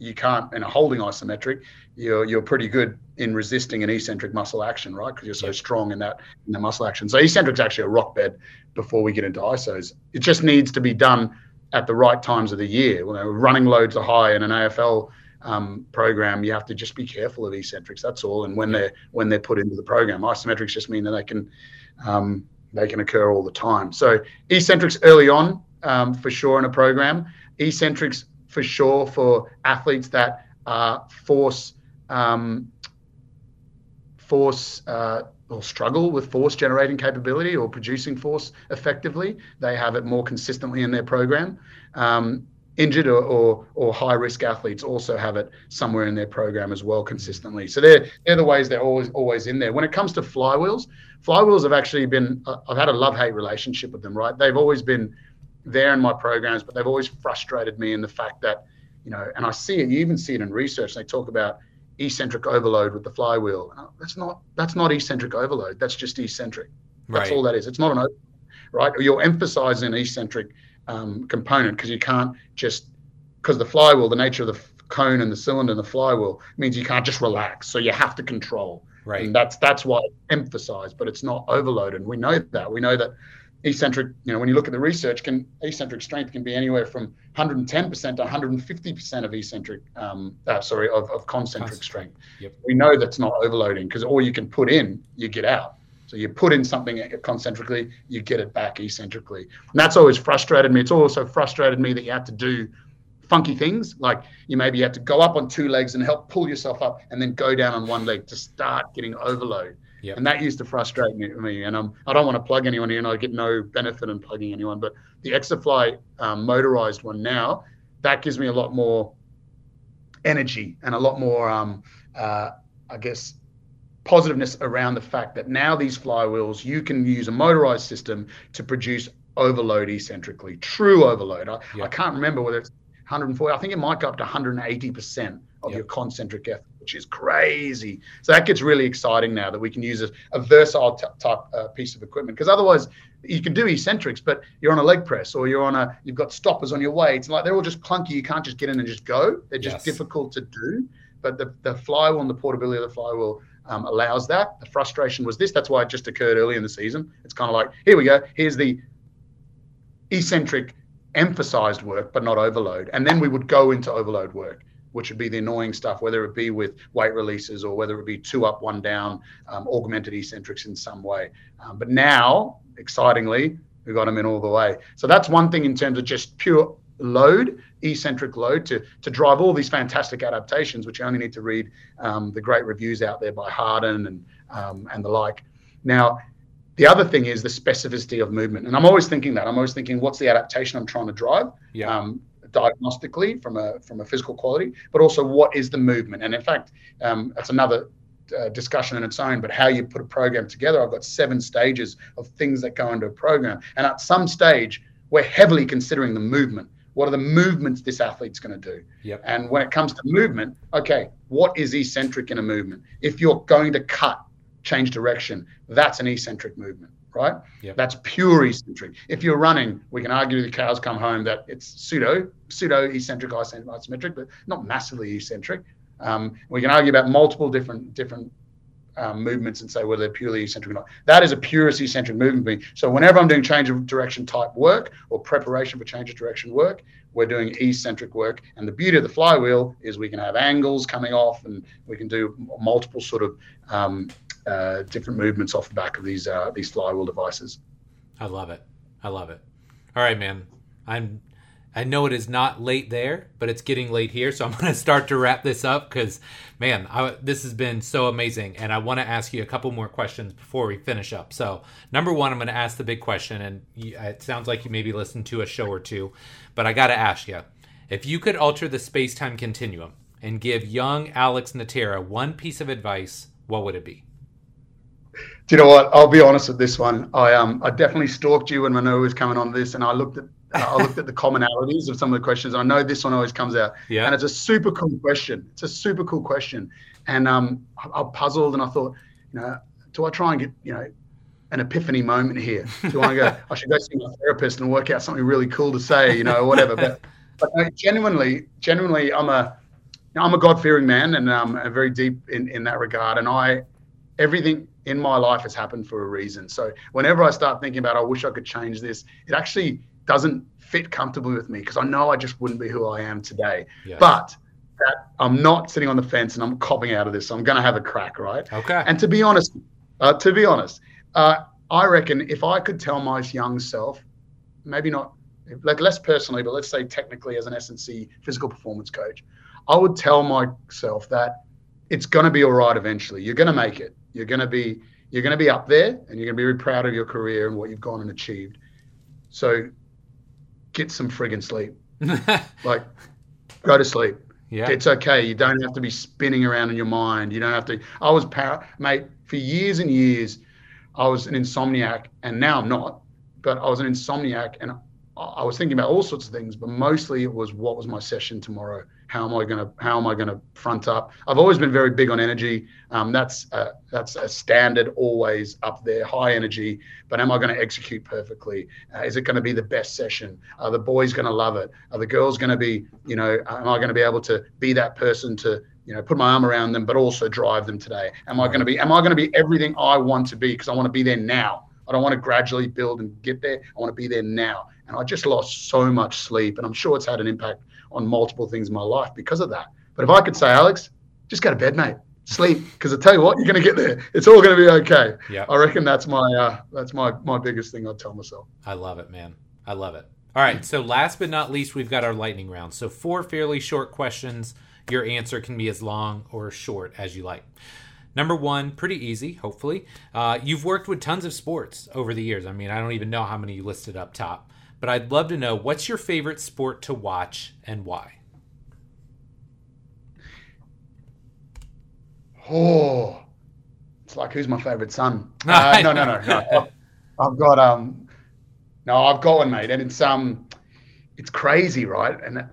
you can't in a holding isometric. You're you're pretty good in resisting an eccentric muscle action, right? Because you're so strong in that in the muscle action. So eccentric's actually a rock bed before we get into isos. It just needs to be done at the right times of the year. When running loads are high in an AFL um, program, you have to just be careful of eccentrics. That's all. And when they're when they're put into the program, isometrics just mean that they can um, they can occur all the time. So eccentrics early on um, for sure in a program. Eccentrics for sure for athletes that uh, force um, force. Uh, or struggle with force generating capability or producing force effectively. They have it more consistently in their program. Um, injured or, or, or, high risk athletes also have it somewhere in their program as well consistently. So they're, they're the ways they're always, always in there. When it comes to flywheels, flywheels have actually been, I've had a love hate relationship with them, right? They've always been there in my programs, but they've always frustrated me in the fact that, you know, and I see it, you even see it in research. They talk about eccentric overload with the flywheel. That's not, that's not eccentric overload. That's just eccentric. That's right. all that is. It's not an overload, right? You're emphasizing eccentric um, component because you can't just because the flywheel, the nature of the cone and the cylinder and the flywheel means you can't just relax. So you have to control. Right. And that's that's why it's emphasized, but it's not overloaded. We know that. We know that eccentric, you know, when you look at the research, can eccentric strength can be anywhere from 110% to 150% of eccentric, um, uh, sorry, of, of concentric strength. Yep. We know that's not overloading because all you can put in, you get out. So you put in something concentrically, you get it back eccentrically. And that's always frustrated me. It's also frustrated me that you have to do funky things. Like you maybe have to go up on two legs and help pull yourself up and then go down on one leg to start getting overload. Yep. And that used to frustrate me. me. And um, I don't want to plug anyone and I get no benefit in plugging anyone. But the Exerfly um, motorized one now, that gives me a lot more energy and a lot more, um, uh, I guess, positiveness around the fact that now these flywheels, you can use a motorized system to produce overload eccentrically, true overload. I, Yep. I can't remember whether it's 140, I think it might go up to 180% of Yep. your concentric effort, which is crazy. So that gets really exciting now that we can use a, a versatile t- type uh, piece of equipment. Because otherwise, you can do eccentrics, but you're on a leg press or you're on a, you've got stoppers on your weights. Like they're all just clunky. You can't just get in and just go. They're just Yes. difficult to do. But the, the flywheel and the portability of the flywheel um, allows that. The frustration was this. That's why it just occurred early in the season. It's kind of like, here we go. Here's the eccentric emphasized work, but not overload. And then we would go into overload work, which would be the annoying stuff, whether it be with weight releases or whether it be two up, one down, um, augmented eccentrics in some way. Um, but now, excitingly, we got them in all the way. So that's one thing in terms of just pure load, eccentric load, to to drive all these fantastic adaptations, which you only need to read um, the great reviews out there by Harden and um, and the like. Now, the other thing is the specificity of movement, and I'm always thinking that. I'm always thinking, what's the adaptation I'm trying to drive? Yeah. Um, diagnostically from a from a physical quality, but also what is the movement? And in fact, um, that's another uh, discussion in its own. But how you put a program together, I've got seven stages of things that go into a program, and at some stage, we're heavily considering the movement. What are the movements this athlete's going to do? Yep. And when it comes to movement, okay, what is eccentric in a movement? If you're going to cut, change direction, that's an eccentric movement, right? Yep. That's pure eccentric. If you're running, we can argue the cows come home that it's pseudo, pseudo eccentric, isometric, but not massively eccentric. Um, we can argue about multiple different different um, movements and say whether they're purely eccentric or not. That is a purest eccentric movement. for me. So whenever I'm doing change of direction type work or preparation for change of direction work, we're doing eccentric work. And the beauty of the flywheel is we can have angles coming off and we can do multiple sort of um, uh, different movements off the back of these uh, these flywheel devices. I love it. I love it. All right, man. I'm. I know it is not late there, but it's getting late here, so I'm going to start to wrap this up because, man, I, this has been so amazing, and I want to ask you a couple more questions before we finish up. So, number one, I'm going to ask the big question, and it sounds like you maybe listened to a show or two, but I got to ask you: if you could alter the space-time continuum and give young Alex Natera one piece of advice, what would it be? Do you know what? I'll be honest with this one. I um I definitely stalked you when Manu was coming on this, and I looked at I looked at the commonalities of some of the questions. I know this one always comes out, Yeah. and it's a super cool question. It's a super cool question, and um I, I puzzled and I thought, you know, do I try and get you know an epiphany moment here? Do I go? I should go see my therapist and work out something really cool to say, you know, whatever. But but no, genuinely, genuinely, I'm a I'm a God fearing man, and um, I'm very deep in in that regard, and I everything in my life has happened for a reason. So whenever I start thinking about, I wish I could change this, it actually doesn't fit comfortably with me because I know I just wouldn't be who I am today. Yes. But that I'm not sitting on the fence and I'm copping out of this. So I'm going to have a crack, right? Okay. And to be honest, uh, to be honest, uh, I reckon if I could tell my young self, maybe not like less personally, but let's say technically as an S&C physical performance coach, I would tell myself that it's going to be all right eventually. You're going to make it. You're going to be you're going to be up there, and you're going to be really proud of your career and what you've gone and achieved. So get some friggin' sleep. Like go to sleep. yeah. It's okay. You don't have to be spinning around in your mind. You don't have to. I was power, mate, for years and years. I was an insomniac, and now I'm not. But I was an insomniac, and I was thinking about all sorts of things. But mostly, it was what was my session tomorrow. How am I gonna How am I gonna front up? I've always been very big on energy. Um, that's a, that's a standard, always up there, high energy. But am I going to execute perfectly? Uh, is it going to be the best session? Are the boys going to love it? Are the girls going to be, you know, am I going to be able to be that person to, you know, put my arm around them, but also drive them today? Am I going to be, am I going to be everything I want to be? Because I want to be there now. I don't want to gradually build and get there. I want to be there now. And I just lost so much sleep. And I'm sure it's had an impact on multiple things in my life because of that. But if I could say, Alex, just go to bed, mate. Sleep, because I tell you what, you're going to get there. It's all going to be okay. Yeah. I reckon that's my uh, that's my my biggest thing I'd tell myself. I love it, man. I love it. All right. So, last but not least, we've got our lightning round. So, four fairly short questions. Your answer can be as long or short as you like. Number one, pretty easy, hopefully. Uh, you've worked with tons of sports over the years. I mean, I don't even know how many you listed up top, but I'd love to know what's your favorite sport to watch and why? Oh, it's like who's my favorite son? Uh, no, no, no, no. I've got um, no, I've got one, mate, and it's um, it's crazy, right? And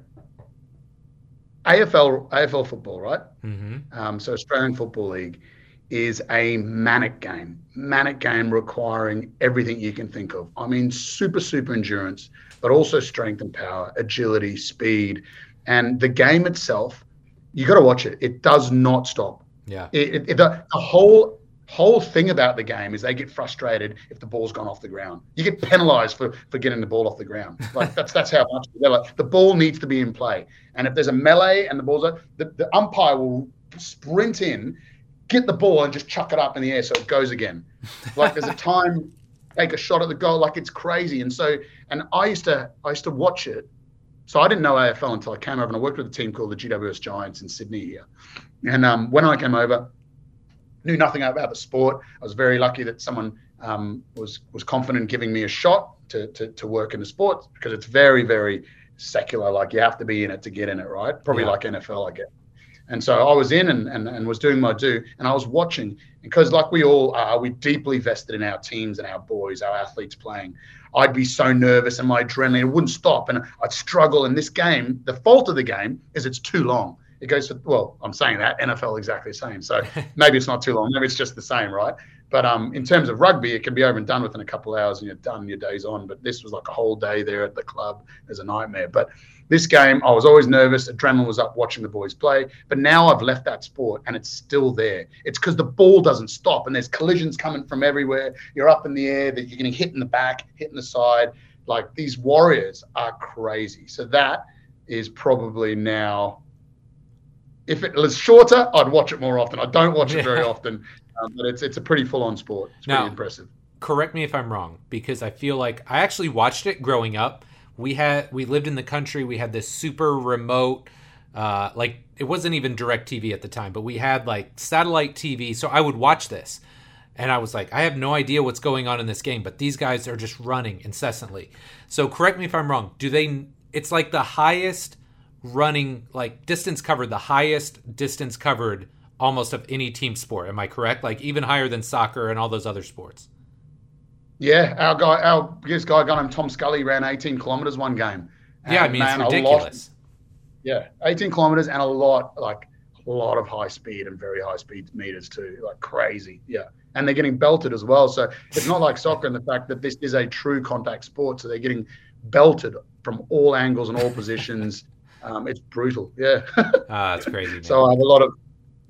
AFL AFL football, right? Mm-hmm. Um, so Australian Football League is a manic game, manic game requiring everything you can think of. I mean, super super endurance, but also strength and power, agility, speed, and the game itself. You got to watch it. It does not stop. Yeah. It, it, the, the whole whole thing about the game is they get frustrated if the ball's gone off the ground. You get penalised for for getting the ball off the ground. Like that's that's how much they're like. The ball needs to be in play, and if there's a melee and the ball's up, the, the umpire will sprint in, get the ball and just chuck it up in the air so it goes again. Like there's a time, take a shot at the goal. Like it's crazy. And so, and I used to I used to watch it. So I didn't know AFL until I came over and I worked with a team called the GWS Giants in Sydney here. And um, when I came over, knew nothing about the sport. I was very lucky that someone um, was was confident giving me a shot to, to, to work in the sport because it's very very secular. Like you have to be in it to get in it, right? Probably yeah. like NFL, I guess. And so I was in and, and, and was doing my do, and I was watching because, like we all are, we deeply vested in our teams and our boys, our athletes playing. I'd be so nervous and my adrenaline wouldn't stop, and I'd struggle. And this game, the fault of the game is it's too long. It goes for well, I'm saying that NFL exactly the same. So maybe it's not too long. Maybe it's just the same, right? But um, in terms of rugby, it can be over and done within a couple of hours, and you're done. Your day's on. But this was like a whole day there at the club. It a nightmare. But this game, I was always nervous. Adrenaline was up watching the boys play. But now I've left that sport, and it's still there. It's because the ball doesn't stop, and there's collisions coming from everywhere. You're up in the air. That you're getting hit in the back, hit in the side. Like these warriors are crazy. So that is probably now if it was shorter, I'd watch it more often. I don't watch it very often, um, but it's it's a pretty full on sport. It's now, pretty impressive. Correct me if I'm wrong, because I feel like I actually watched it growing up. We had we lived in the country. We had this super remote, uh, like it wasn't even direct TV at the time, but we had like satellite TV. So I would watch this, and I was like, I have no idea what's going on in this game, but these guys are just running incessantly. So correct me if I'm wrong. Do they? It's like the highest running like distance covered, the highest distance covered almost of any team sport. Am I correct? Like even higher than soccer and all those other sports. Yeah, our guy, our biggest guy, guy named Tom Scully, ran 18 kilometers one game. Yeah, I mean man, it's ridiculous. Lot, yeah, 18 kilometers and a lot, like a lot of high speed and very high speed meters too, like crazy. Yeah, and they're getting belted as well. So it's not like soccer in the fact that this is a true contact sport. So they're getting belted from all angles and all positions. Um, it's brutal. Yeah. ah, it's crazy. Man. So I have a lot of,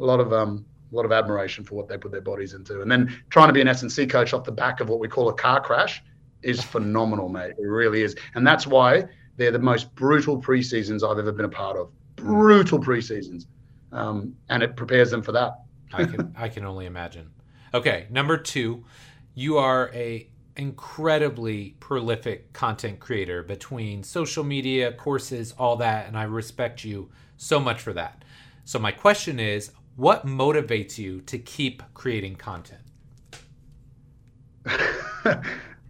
a lot of, um, a lot of admiration for what they put their bodies into, and then trying to be an S&C coach off the back of what we call a car crash is phenomenal, mate. It really is, and that's why they're the most brutal pre-seasons I've ever been a part of. Brutal pre-seasons, um, and it prepares them for that. I can I can only imagine. Okay, number two, you are a incredibly prolific content creator between social media, courses, all that, and I respect you so much for that. So, my question is what motivates you to keep creating content?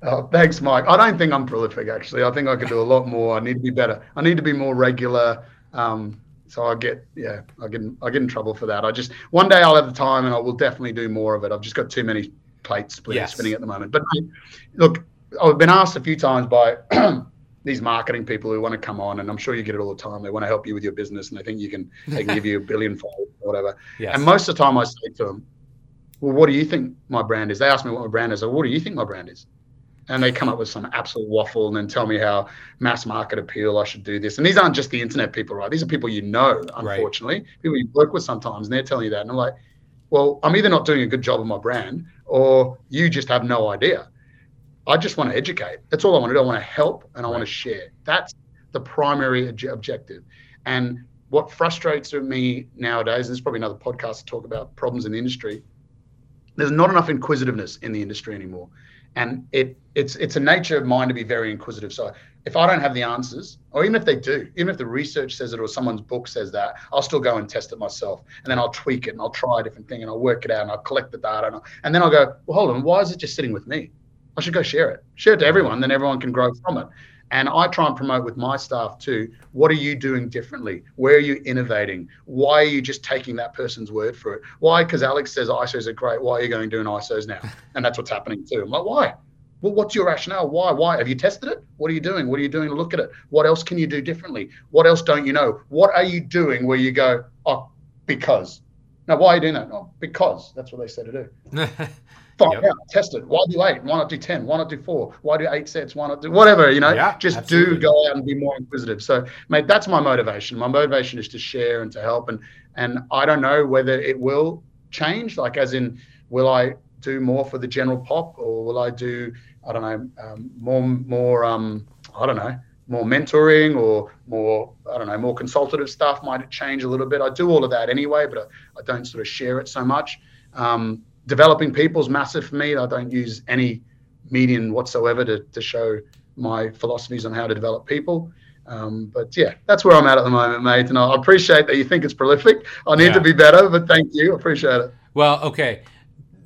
oh, thanks, Mike. I don't think I'm prolific, actually. I think I could do a lot more. I need to be better. I need to be more regular. Um, so I get, yeah, I get, I get in trouble for that. I just one day I'll have the time, and I will definitely do more of it. I've just got too many plates yes. spinning at the moment. But look, I've been asked a few times by these marketing people who want to come on, and I'm sure you get it all the time. They want to help you with your business, and they think you can they can give you a billion followers or whatever. Yes. And most of the time, I say to them, "Well, what do you think my brand is?" They ask me what my brand is. Or, what do you think my brand is? And they come up with some absolute waffle and then tell me how mass market appeal I should do this. And these aren't just the internet people, right? These are people you know, unfortunately, right. people you work with sometimes, and they're telling you that. And I'm like, well, I'm either not doing a good job of my brand or you just have no idea. I just want to educate. That's all I want to do. I want to help and I want to share. That's the primary objective. And what frustrates me nowadays, and there's probably another podcast to talk about problems in the industry, there's not enough inquisitiveness in the industry anymore and it it's it's a nature of mine to be very inquisitive so if i don't have the answers or even if they do even if the research says it or someone's book says that i'll still go and test it myself and then i'll tweak it and i'll try a different thing and i'll work it out and i'll collect the data and, and then i'll go well hold on why is it just sitting with me i should go share it share it to everyone then everyone can grow from it and I try and promote with my staff too. What are you doing differently? Where are you innovating? Why are you just taking that person's word for it? Why? Because Alex says ISOs are great. Why are you going doing ISOs now? And that's what's happening too. I'm like, why? Well, what's your rationale? Why? Why? Have you tested it? What are you doing? What are you doing to look at it? What else can you do differently? What else don't you know? What are you doing where you go, oh, because? Now, why are you doing that? Oh, because that's what they said to do. Find yep. out, test it. Why do eight? Why not do ten? Why not do four? Why do eight sets? Why not do whatever? You know, yeah, just absolutely. do go out and be more inquisitive. So, mate, that's my motivation. My motivation is to share and to help. And and I don't know whether it will change. Like, as in, will I do more for the general pop, or will I do I don't know um, more more um, I don't know more mentoring or more I don't know more consultative stuff? Might it change a little bit? I do all of that anyway, but I, I don't sort of share it so much. Um, developing people is massive for me. I don't use any medium whatsoever to, to show my philosophies on how to develop people. Um, but yeah, that's where I'm at at the moment, mate. And I appreciate that you think it's prolific. I need yeah. to be better, but thank you. I appreciate it. Well, okay.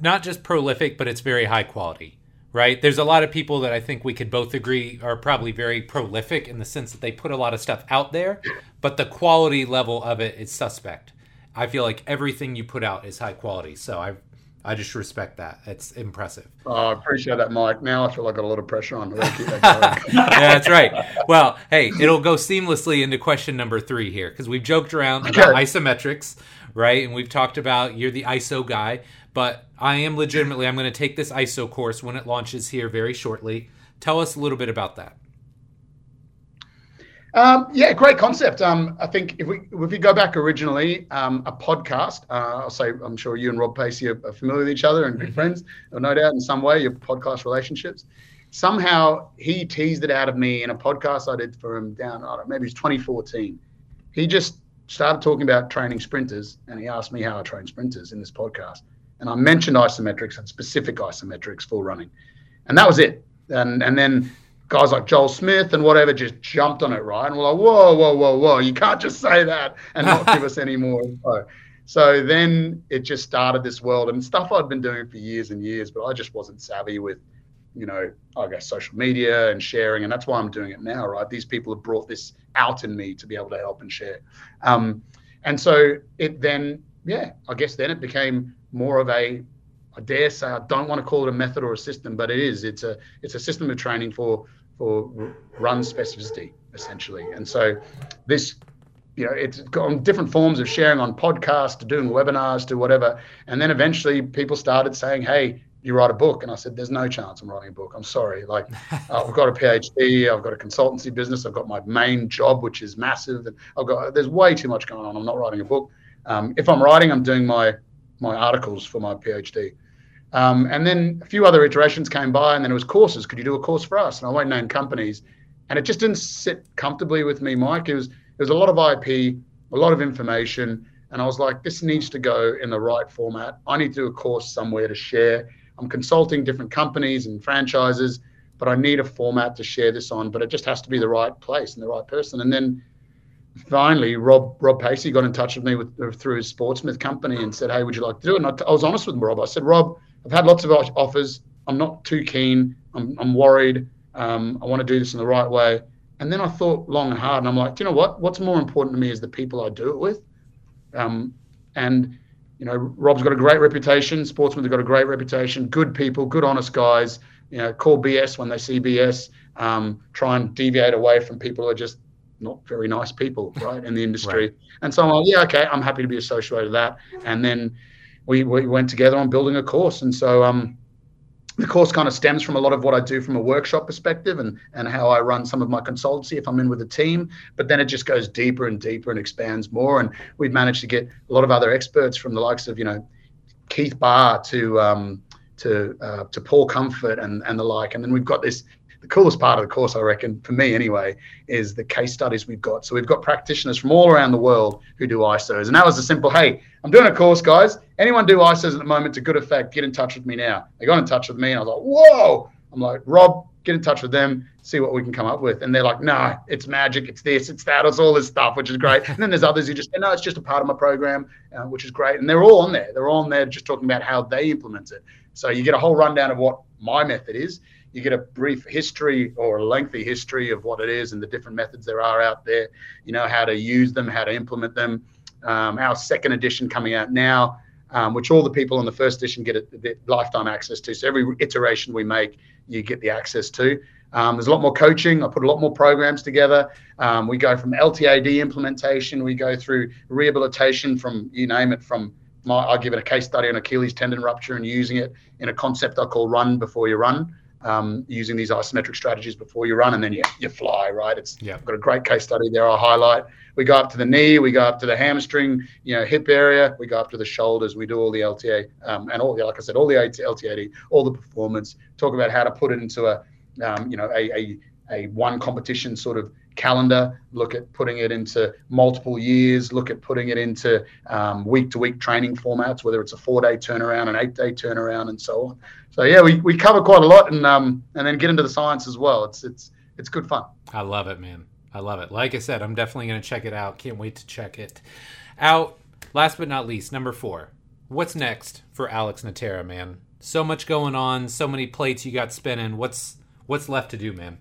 Not just prolific, but it's very high quality, right? There's a lot of people that I think we could both agree are probably very prolific in the sense that they put a lot of stuff out there, but the quality level of it is suspect. I feel like everything you put out is high quality. So I I just respect that. It's impressive. Oh, I appreciate that, Mike. Now I feel like I got a lot of pressure on. yeah, that's right. Well, hey, it'll go seamlessly into question number three here because we've joked around okay. about isometrics, right? And we've talked about you're the ISO guy, but I am legitimately, I'm going to take this ISO course when it launches here very shortly. Tell us a little bit about that. Um, yeah, great concept. Um, I think if we if we go back originally, um, a podcast. Uh, I'll say I'm sure you and Rob Pacey are, are familiar with each other and good mm-hmm. friends, no doubt in some way your podcast relationships. Somehow he teased it out of me in a podcast I did for him down. I don't know, maybe it's 2014. He just started talking about training sprinters, and he asked me how I train sprinters in this podcast, and I mentioned isometrics and specific isometrics for running, and that was it. And and then guys like Joel Smith and whatever just jumped on it, right? And we're like, whoa, whoa, whoa, whoa, you can't just say that and not give us any more info. So then it just started this world and stuff I'd been doing for years and years, but I just wasn't savvy with, you know, I guess social media and sharing. And that's why I'm doing it now, right? These people have brought this out in me to be able to help and share. Um, and so it then, yeah, I guess then it became more of a I dare say I don't want to call it a method or a system, but it is. It's a it's a system of training for for run specificity essentially. And so this, you know, it's got different forms of sharing on podcasts to doing webinars to whatever. And then eventually people started saying, "Hey, you write a book?" And I said, "There's no chance I'm writing a book. I'm sorry. Like, uh, I've got a PhD, I've got a consultancy business, I've got my main job, which is massive, and I've got there's way too much going on. I'm not writing a book. Um, if I'm writing, I'm doing my my articles for my PhD." Um, and then a few other iterations came by, and then it was courses. Could you do a course for us? And I won't name companies, and it just didn't sit comfortably with me, Mike. It was there was a lot of IP, a lot of information, and I was like, this needs to go in the right format. I need to do a course somewhere to share. I'm consulting different companies and franchises, but I need a format to share this on. But it just has to be the right place and the right person. And then finally, Rob Rob Pacey got in touch with me with, through his Sportsmith company and said, "Hey, would you like to do it?" And I, I was honest with him, Rob. I said, "Rob." I've had lots of offers. I'm not too keen. I'm, I'm worried. Um, I want to do this in the right way. And then I thought long and hard, and I'm like, do you know what? What's more important to me is the people I do it with. Um, and you know, Rob's got a great reputation. Sportsmith have got a great reputation. Good people, good, honest guys. You know, call BS when they see BS. Um, try and deviate away from people who are just not very nice people, right, in the industry. right. And so I'm like, yeah, okay, I'm happy to be associated with that. And then we, we went together on building a course. And so um, the course kind of stems from a lot of what I do from a workshop perspective and, and how I run some of my consultancy if I'm in with a team. But then it just goes deeper and deeper and expands more. And we've managed to get a lot of other experts from the likes of, you know, Keith Baar to, um, to uh, to Paul Comfort and and the like. And then we've got this. The coolest part of the course, I reckon, for me anyway, is the case studies we've got. So we've got practitioners from all around the world who do ISOs, and that was a simple, hey, I'm doing a course, guys. Anyone do ISOs at the moment to good effect? Get in touch with me now. They got in touch with me, and I was like, whoa. I'm like, Rob, get in touch with them, see what we can come up with. And they're like, no, it's magic, it's this, it's that, it's all this stuff, which is great. And then there's others who just, say, no, it's just a part of my program, uh, which is great. And they're all on there. They're all on there just talking about how they implement it. So you get a whole rundown of what my method is. You get a brief history or a lengthy history of what it is and the different methods there are out there. You know how to use them, how to implement them. Um, our second edition coming out now, um, which all the people on the first edition get a, lifetime access to. So every iteration we make, you get the access to. Um, there's a lot more coaching. I put a lot more programs together. Um, we go from LTAD implementation. We go through rehabilitation from you name it. From my, I give it a case study on Achilles tendon rupture and using it in a concept I call run before you run. Um, using these isometric strategies before you run, and then you, you fly. Right? It's yeah. I've got a great case study there. I highlight. We go up to the knee. We go up to the hamstring. You know, hip area. We go up to the shoulders. We do all the LTA um, and all. Like I said, all the LTAD, all the performance. Talk about how to put it into a um, you know, a, a, a one competition sort of calendar, look at putting it into multiple years, look at putting it into week to week training formats, whether it's a four day turnaround, an eight day turnaround, and so on. So yeah, we, we cover quite a lot, and um, and then get into the science as well. It's it's it's good fun. I love it, man. I love it. Like I said, I'm definitely going to check it out. Can't wait to check it out. Last but not least, number four. What's next for Alex Natera, man? So much going on, so many plates you got spinning. What's what's left to do, man?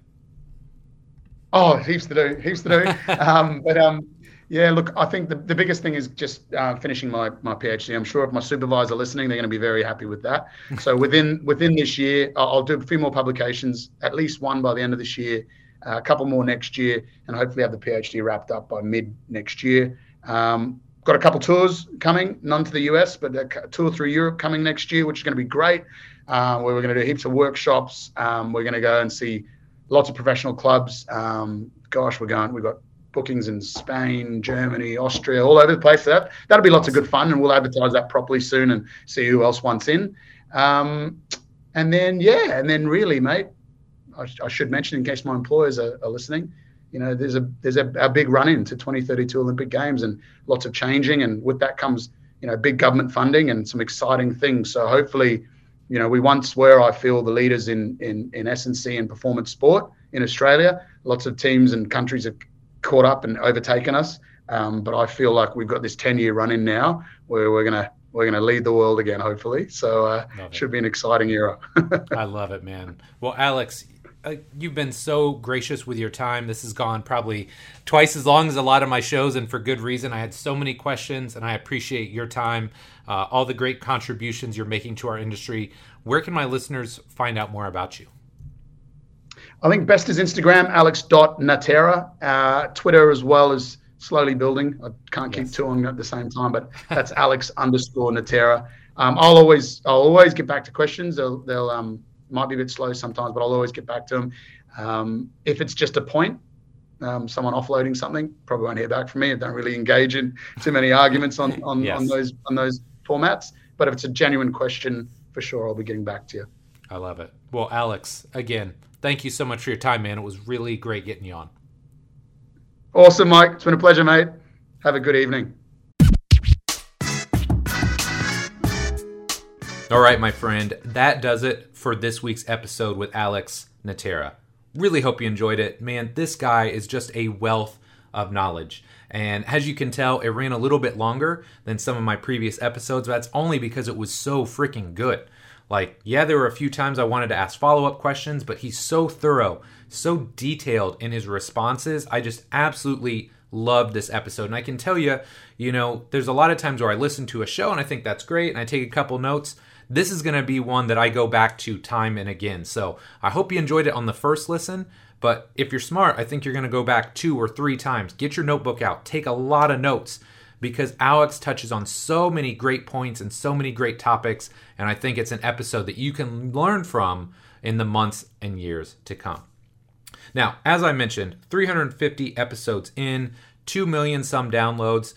Oh, heaps to do, heaps to do. um, but um, yeah, look, I think the, the biggest thing is just uh, finishing my, my PhD. I'm sure if my supervisor listening, they're going to be very happy with that. so within within this year, I'll do a few more publications, at least one by the end of this year, uh, a couple more next year, and hopefully have the PhD wrapped up by mid next year. Um, got a couple tours coming, none to the US, but a tour through Europe coming next year, which is going to be great um, where we're going to do heaps of workshops. Um, we're going to go and see lots of professional clubs. Um, gosh, we're going. We've got bookings in Spain, Germany, Austria, all over the place. That that'll be lots of good fun, and we'll advertise that properly soon and see who else wants in. Um, and then yeah, and then really, mate, I, I should mention in case my employers are, are, listening. You know, there's a there's a, a big run into 2032 Olympic Games and lots of changing, and with that comes you know big government funding and some exciting things. So hopefully you know, we once were, I feel, the leaders in in in S&C and performance sport in Australia. Lots of teams and countries have caught up and overtaken us. Um, but I feel like we've got this 10 year run in now where we're gonna we're gonna lead the world again, hopefully. So uh, should be an exciting era. I love it, man. Well, Alex, uh, you've been so gracious with your time. This has gone probably twice as long as a lot of my shows, and for good reason. I had so many questions, and I appreciate your time, uh, all the great contributions you're making to our industry. Where can my listeners find out more about you? I think best is Instagram, alex.natera, uh, Twitter as well as slowly building. I can't keep yes. two on at the same time, but that's alex underscore natera. Um, I'll always I'll always get back to questions. They'll they'll um, might be a bit slow sometimes, but I'll always get back to them. Um, if it's just a point, um, someone offloading something, probably won't hear back from me. I don't really engage in too many arguments on on, yes. on those on those formats. But if it's a genuine question, for sure, I'll be getting back to you. I love it. Well, Alex, again, thank you so much for your time, man. It was really great getting you on. Awesome, Mike. It's been a pleasure, mate. Have a good evening. All right, my friend, that does it for this week's episode with Alex Natera. Really hope you enjoyed it. Man, this guy is just a wealth of knowledge. And as you can tell, it ran a little bit longer than some of my previous episodes. That's only because it was so freaking good. Like, yeah, there were a few times I wanted to ask follow up questions, but he's so thorough, so detailed in his responses. I just absolutely loved this episode. And I can tell you, you know, there's a lot of times where I listen to a show and I think that's great and I take a couple notes this is going to be one that I go back to time and again. So I hope you enjoyed it on the first listen. But if you're smart, I think you're going to go back two or three times. Get your notebook out, take a lot of notes because Alex touches on so many great points and so many great topics. And I think it's an episode that you can learn from in the months and years to come. Now, as I mentioned, 350 episodes in, 2 million some downloads.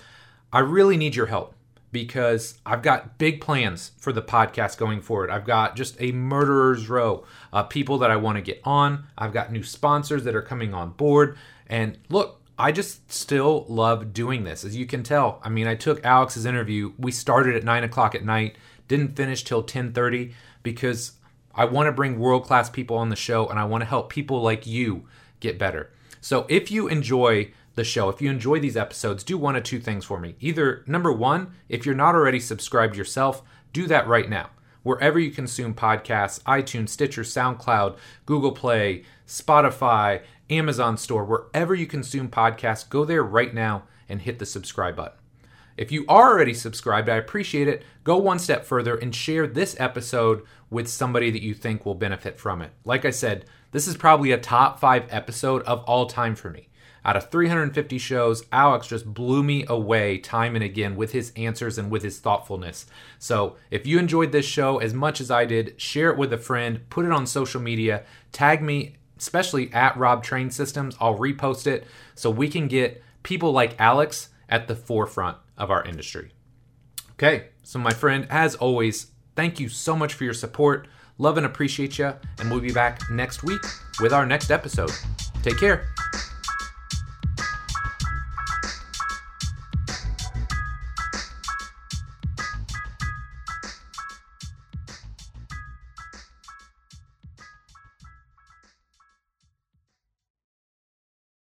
I really need your help because I've got big plans for the podcast going forward. I've got just a murderer's row of people that I want to get on. I've got new sponsors that are coming on board. And look, I just still love doing this. As you can tell, I mean, I took Alex's interview. We started at nine o'clock at night, didn't finish till ten thirty because I want to bring world class people on the show and I want to help people like you get better. So if you enjoy the show, if you enjoy these episodes, do one of two things for me. Either number one, if you're not already subscribed yourself, do that right now. Wherever you consume podcasts, iTunes, Stitcher, SoundCloud, Google Play, Spotify, Amazon store, wherever you consume podcasts, go there right now and hit the subscribe button. If you are already subscribed, I appreciate it. Go one step further and share this episode with somebody that you think will benefit from it. Like I said, this is probably a top five episode of all time for me. Out of 350 shows, Alex just blew me away time and again with his answers and with his thoughtfulness. So, if you enjoyed this show as much as I did, share it with a friend, put it on social media, tag me, especially at Rob Train Systems. I'll repost it so we can get people like Alex at the forefront of our industry. Okay, so my friend, as always, thank you so much for your support. Love and appreciate you, and we'll be back next week with our next episode. Take care.